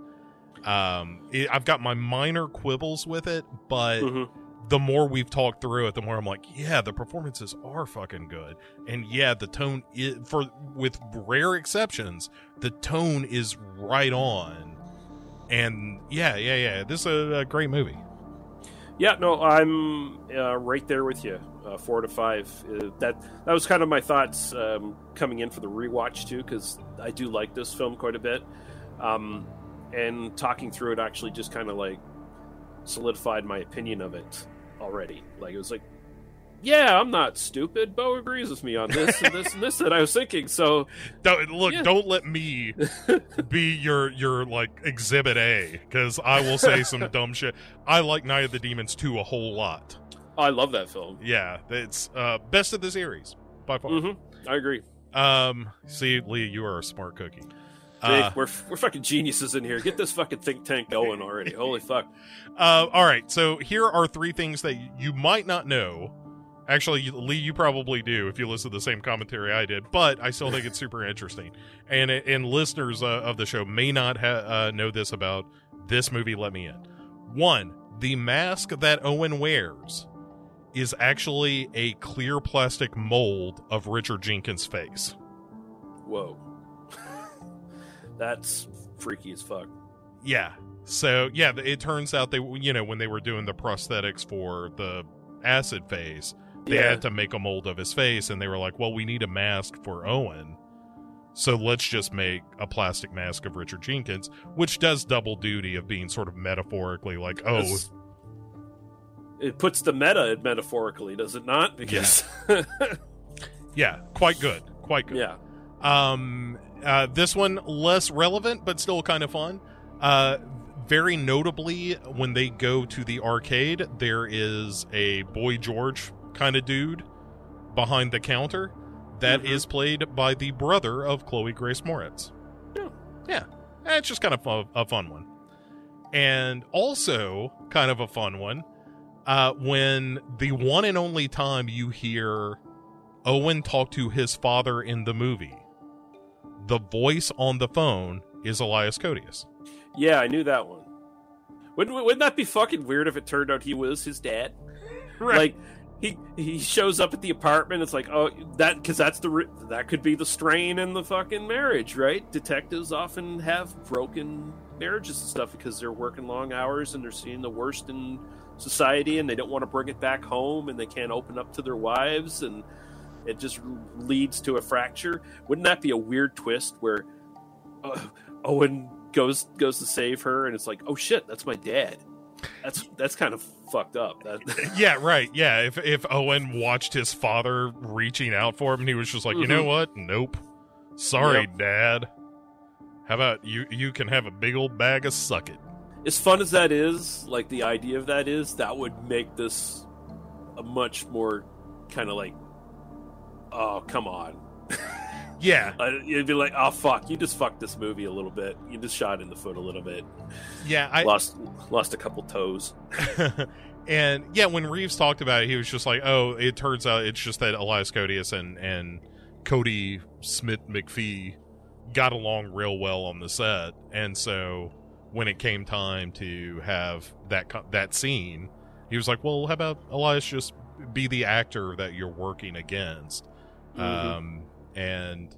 Um, it, I've got my minor quibbles with it, but Mhm. the more we've talked through it, the more I'm like, yeah, the performances are fucking good, and yeah, the tone is for with rare exceptions, the tone is right on, and yeah, yeah, yeah, this is a, a great movie. Yeah, no, I'm uh, right there with you. Uh, four to five. Uh, that that was kind of my thoughts um, coming in for the rewatch too, because I do like this film quite a bit. Um, and talking through it actually just kind of like solidified my opinion of it already. Like it was like, yeah, I'm not stupid. Bo agrees with me on this and this and this that I was thinking. So Don't, look, Yeah. don't let me be your your like exhibit A because I will say some dumb shit. I like Night of the Demons 2 a whole lot. I love that film. Yeah, it's uh best of the series by far. hmm I agree. Um, see, Lee, you are a smart cookie. Jake, Uh, we're we're fucking geniuses in here. Get this fucking think tank going already. Holy fuck. Uh, all right, so here are three things that you might not know. Actually, Lee, you probably do if you listen to the same commentary I did, but I still think it's super interesting. And and listeners uh, of the show may not ha- uh, know this about this movie. Let me in. One, the mask that Owen wears is actually a clear plastic mold of Richard Jenkins' face. Whoa. That's freaky as fuck. Yeah. So yeah, it turns out they you know when they were doing the prosthetics for the acid phase, they Yeah. had to make a mold of his face, and they were like, "Well, we need a mask for Owen, so let's just make a plastic mask of Richard Jenkins," which does double duty of being sort of metaphorically like, "Oh, It puts the meta in metaphorically, does it not? Because yeah, quite good, quite good." yeah. Um, uh, this one less relevant, but still kind of fun. Uh, very notably, when they go to the arcade, there is a Boy George kind of dude behind the counter that is Mhm. played by the brother of Chloe Grace Moretz. Yeah. Yeah. It's just kind of a, a fun one. And also, kind of a fun one, uh, when the one and only time you hear Owen talk to his father in the movie, the voice on the phone is Elias Koteas. Yeah, I knew that one. Wouldn't wouldn't that be fucking weird if it turned out he was his dad? Like he he shows up at the apartment. It's like oh that because that's the that could be the strain in the fucking marriage, right? Detectives often have broken marriages and stuff because they're working long hours and they're seeing the worst in society and they don't want to bring it back home and they can't open up to their wives and it just leads to a fracture. Wouldn't that be a weird twist where uh, Owen goes goes to save her and it's like oh shit that's my dad. That's that's kind of fucked up. That yeah, right. Yeah, if if Owen watched his father reaching out for him, and he was just like, you know Mhm. what? Nope. Sorry, Yep. Dad. How about you? You can have a big old bag of suck it. As fun as that is, like the idea of that is, that would make this a much more kind of like, oh come on. Yeah, Uh, You'd be like, oh fuck, you just fucked this movie a little bit. You just shot in the foot a little bit. yeah. I lost lost a couple toes. and yeah, when Reeves talked about it, he was just like, "Oh, it turns out it's just that Elias Koteas and and Cody Smith McPhee got along real well on the set, and so when it came time to have that that scene, he was like, "Well, how about Elias just be the actor that you're working against?" Mhm. Um, and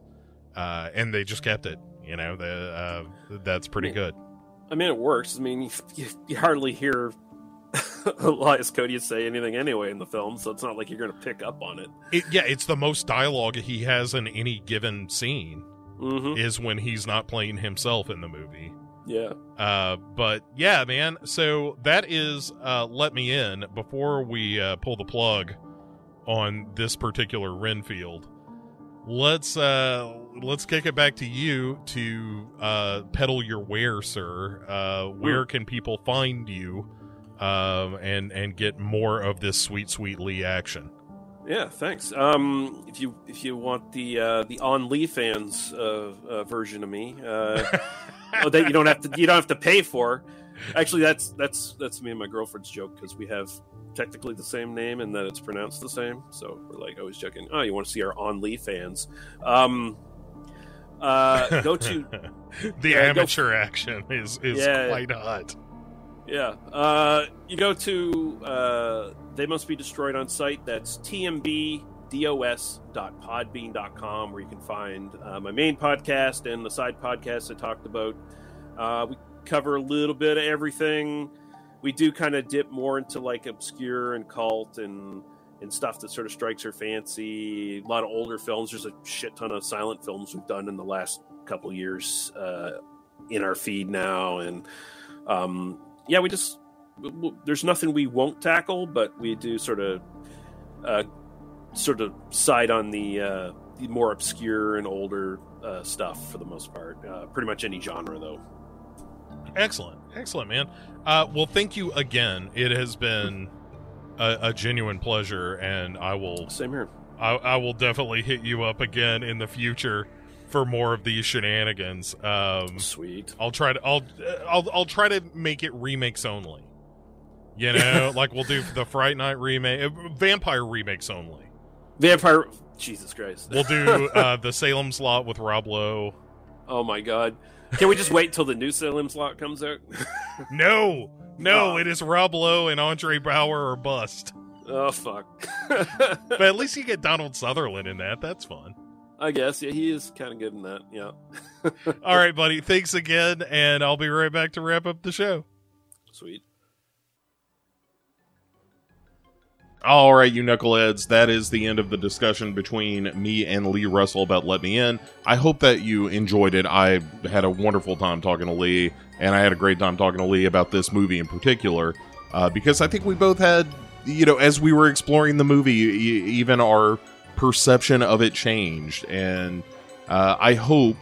uh, and they just kept it. You know, the, uh, that's pretty Yeah. good. I mean, it works. I mean, you, you, hardly hear Elias Cody say anything anyway in the film, so it's not like you're going to pick up on it. It, yeah, it's the most dialogue he has in any given scene hmm is when he's not playing himself in the movie. Yeah. Uh, but yeah, man. So that is uh, let me in before we uh, pull the plug on this particular Renfield. Let's uh, let's kick it back to you to uh, peddle your ware, sir. Uh, where can people find you um, and and get more of this sweet, sweet Lee action? Yeah, thanks. Um, if you if you want the uh, the on Lee fans uh, uh, version of me, uh, oh, that you don't have to you don't have to pay for. Actually, that's that's that's me and my girlfriend's joke because we have technically the same name and that it's pronounced the same. So we're like always joking. Oh, you want to see our on Lee fans? Um, uh, go to the Yeah, go- amateur action is is Yeah. quite hot. Yeah. Uh, you go to uh, They Must Be Destroyed on Sight. That's tmbdos.podbean.com, where you can find uh, my main podcast and the side podcast I talked about. Uh, we cover a little bit of everything. We do kind of dip more into like obscure and cult and and stuff that sort of strikes our fancy. A lot of older films. There's a shit ton of silent films we've done in the last couple years uh, in our feed now, and um, yeah, we just there's nothing we won't tackle, but we do sort of uh, sort of side on the, uh, the more obscure and older uh, stuff for the most part. Uh, pretty much any genre, though. Excellent, excellent, man. Uh, well, thank you again. It has been a, a genuine pleasure, and I will Same here. I, I will definitely hit you up again in the future for more of these shenanigans. Um, Sweet. I'll try to I'll I'll I'll try to make it remakes only. You know, like we'll do the Fright Night remake, uh, vampire remakes only. Vampire. Jesus Christ. We'll do uh, the Salem's Lot with Rob Lowe. oh my God. Can we just wait till the new Salem's Lot comes out? No, no, Oh. it is Rob Lowe and Andre Braugher or bust. oh fuck. But at least you get Donald Sutherland in that. That's fun. I guess yeah, he is kind of good in that. Yeah. All right, buddy. Thanks again, and I'll be right back to wrap up the show. Sweet. All right, you knuckleheads, that is the end of the discussion between me and Lee Russell about Let Me In. I hope that you enjoyed it. I had a wonderful time talking to Lee, and I had a great time talking to Lee about this movie in particular, uh, because I think we both had, you know, as we were exploring the movie, even our perception of it changed. And uh, I hope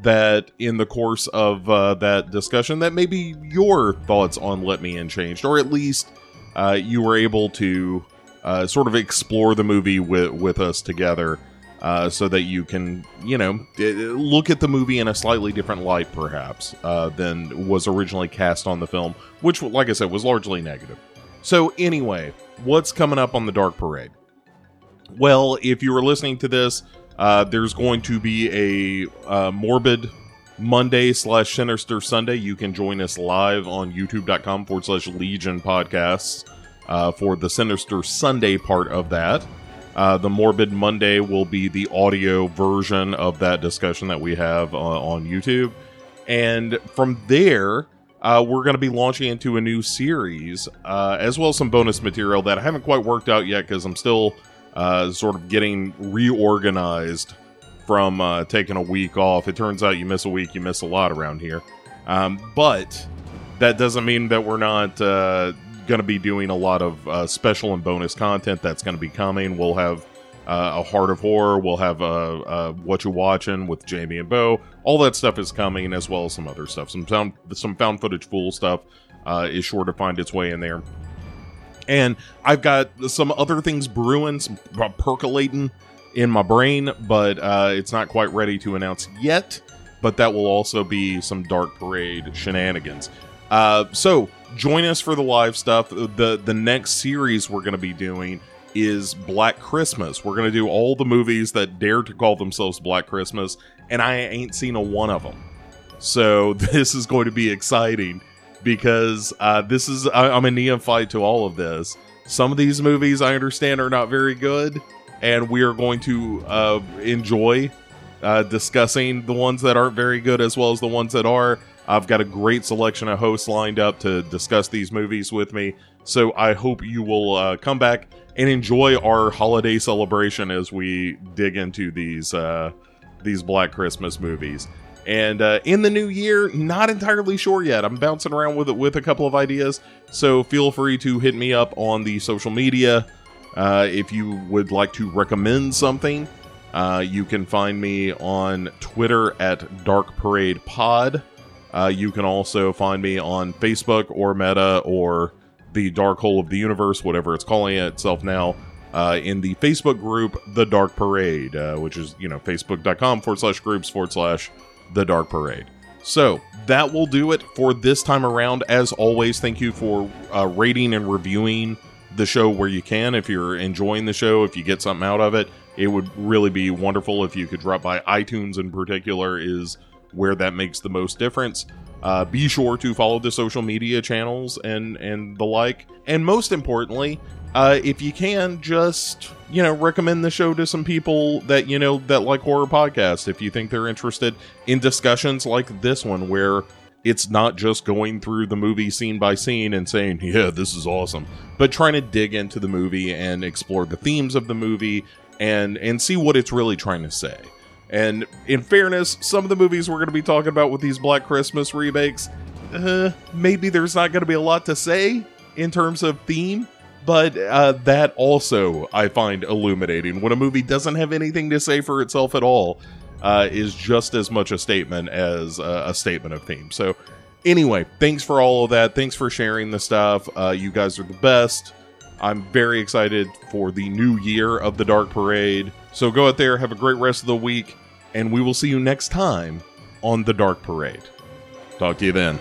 that in the course of uh, that discussion, that maybe your thoughts on Let Me In changed, or at least uh, you were able to uh, sort of explore the movie with with us together, uh, so that you can you know look at the movie in a slightly different light, perhaps uh, than was originally cast on the film, which, like I said, was largely negative. So anyway, what's coming up on the Dark Parade? Well, if you were listening to this, uh, there's going to be a uh, morbid Monday slash Sinister Sunday. You can join us live on youtube.com forward slash Legion podcasts uh, for the Sinister Sunday part of that. Uh, the Morbid Monday will be the audio version of that discussion that we have uh, on YouTube. And from there, uh, we're going to be launching into a new series, uh, as well as some bonus material that I haven't quite worked out yet because I'm still uh, sort of getting reorganized from uh, taking a week off. It turns out you miss a week, you miss a lot around here. Um, but that doesn't mean that we're not going to be doing a lot of uh, special and bonus content that's going to be coming. We'll have uh, a Heart of Horror. We'll have uh, uh, What You Watching with Jamie and Bo. All that stuff is coming, as well as some other stuff. Some found some found footage fool stuff uh, is sure to find its way in there. And I've got some other things brewing, some percolating in my brain, but uh, it's not quite ready to announce yet. But that will also be some Dark Parade shenanigans. Uh, so join us for the live stuff. the The next series we're going to be doing is Black Christmas. We're going to do all the movies that dare to call themselves Black Christmas, and I ain't seen a one of them. So this is going to be exciting because uh, this is I, I'm a neophyte to all of this. Some of these movies I understand are not very good, and we are going to uh, enjoy uh, discussing the ones that aren't very good as well as the ones that are. I've got a great selection of hosts lined up to discuss these movies with me, so I hope you will uh, come back and enjoy our holiday celebration as we dig into these uh, these Black Christmas movies. And uh, in the new year, not entirely sure yet. I'm bouncing around with it with a couple of ideas, so feel free to hit me up on the social media uh, if you would like to recommend something. Uh, you can find me on Twitter at Dark Parade Pod. Uh, you can also find me on Facebook or Meta or the Dark Hole of the Universe, whatever it's calling itself now, uh, in the Facebook group The Dark Parade, uh, which is, you know, facebook.com forward slash groups forward slash The Dark Parade. So that will do it for this time around. As always, thank you for uh, rating and reviewing the show where you can. If you're enjoying the show, if you get something out of it, it would really be wonderful if you could drop by iTunes in particular is where that makes the most difference. Uh, be sure to follow the social media channels and and the like, and most importantly, uh, if you can, just you know recommend the show to some people that you know that like horror podcasts. If you think they're interested in discussions like this one, where it's not just going through the movie scene by scene and saying, "Yeah, this is awesome," but trying to dig into the movie and explore the themes of the movie and and see what it's really trying to say. And in fairness, some of the movies we're going to be talking about with these Black Christmas remakes, uh, maybe there's not going to be a lot to say in terms of theme, but uh, that also I find illuminating. When a movie doesn't have anything to say for itself at all, uh, is just as much a statement as uh, a statement of theme. So, anyway, thanks for all of that. Thanks for sharing the stuff. Uh, you guys are the best. I'm very excited for the new year of the Dark Parade. So go out there, have a great rest of the week, and we will see you next time on the Dark Parade. Talk to you then.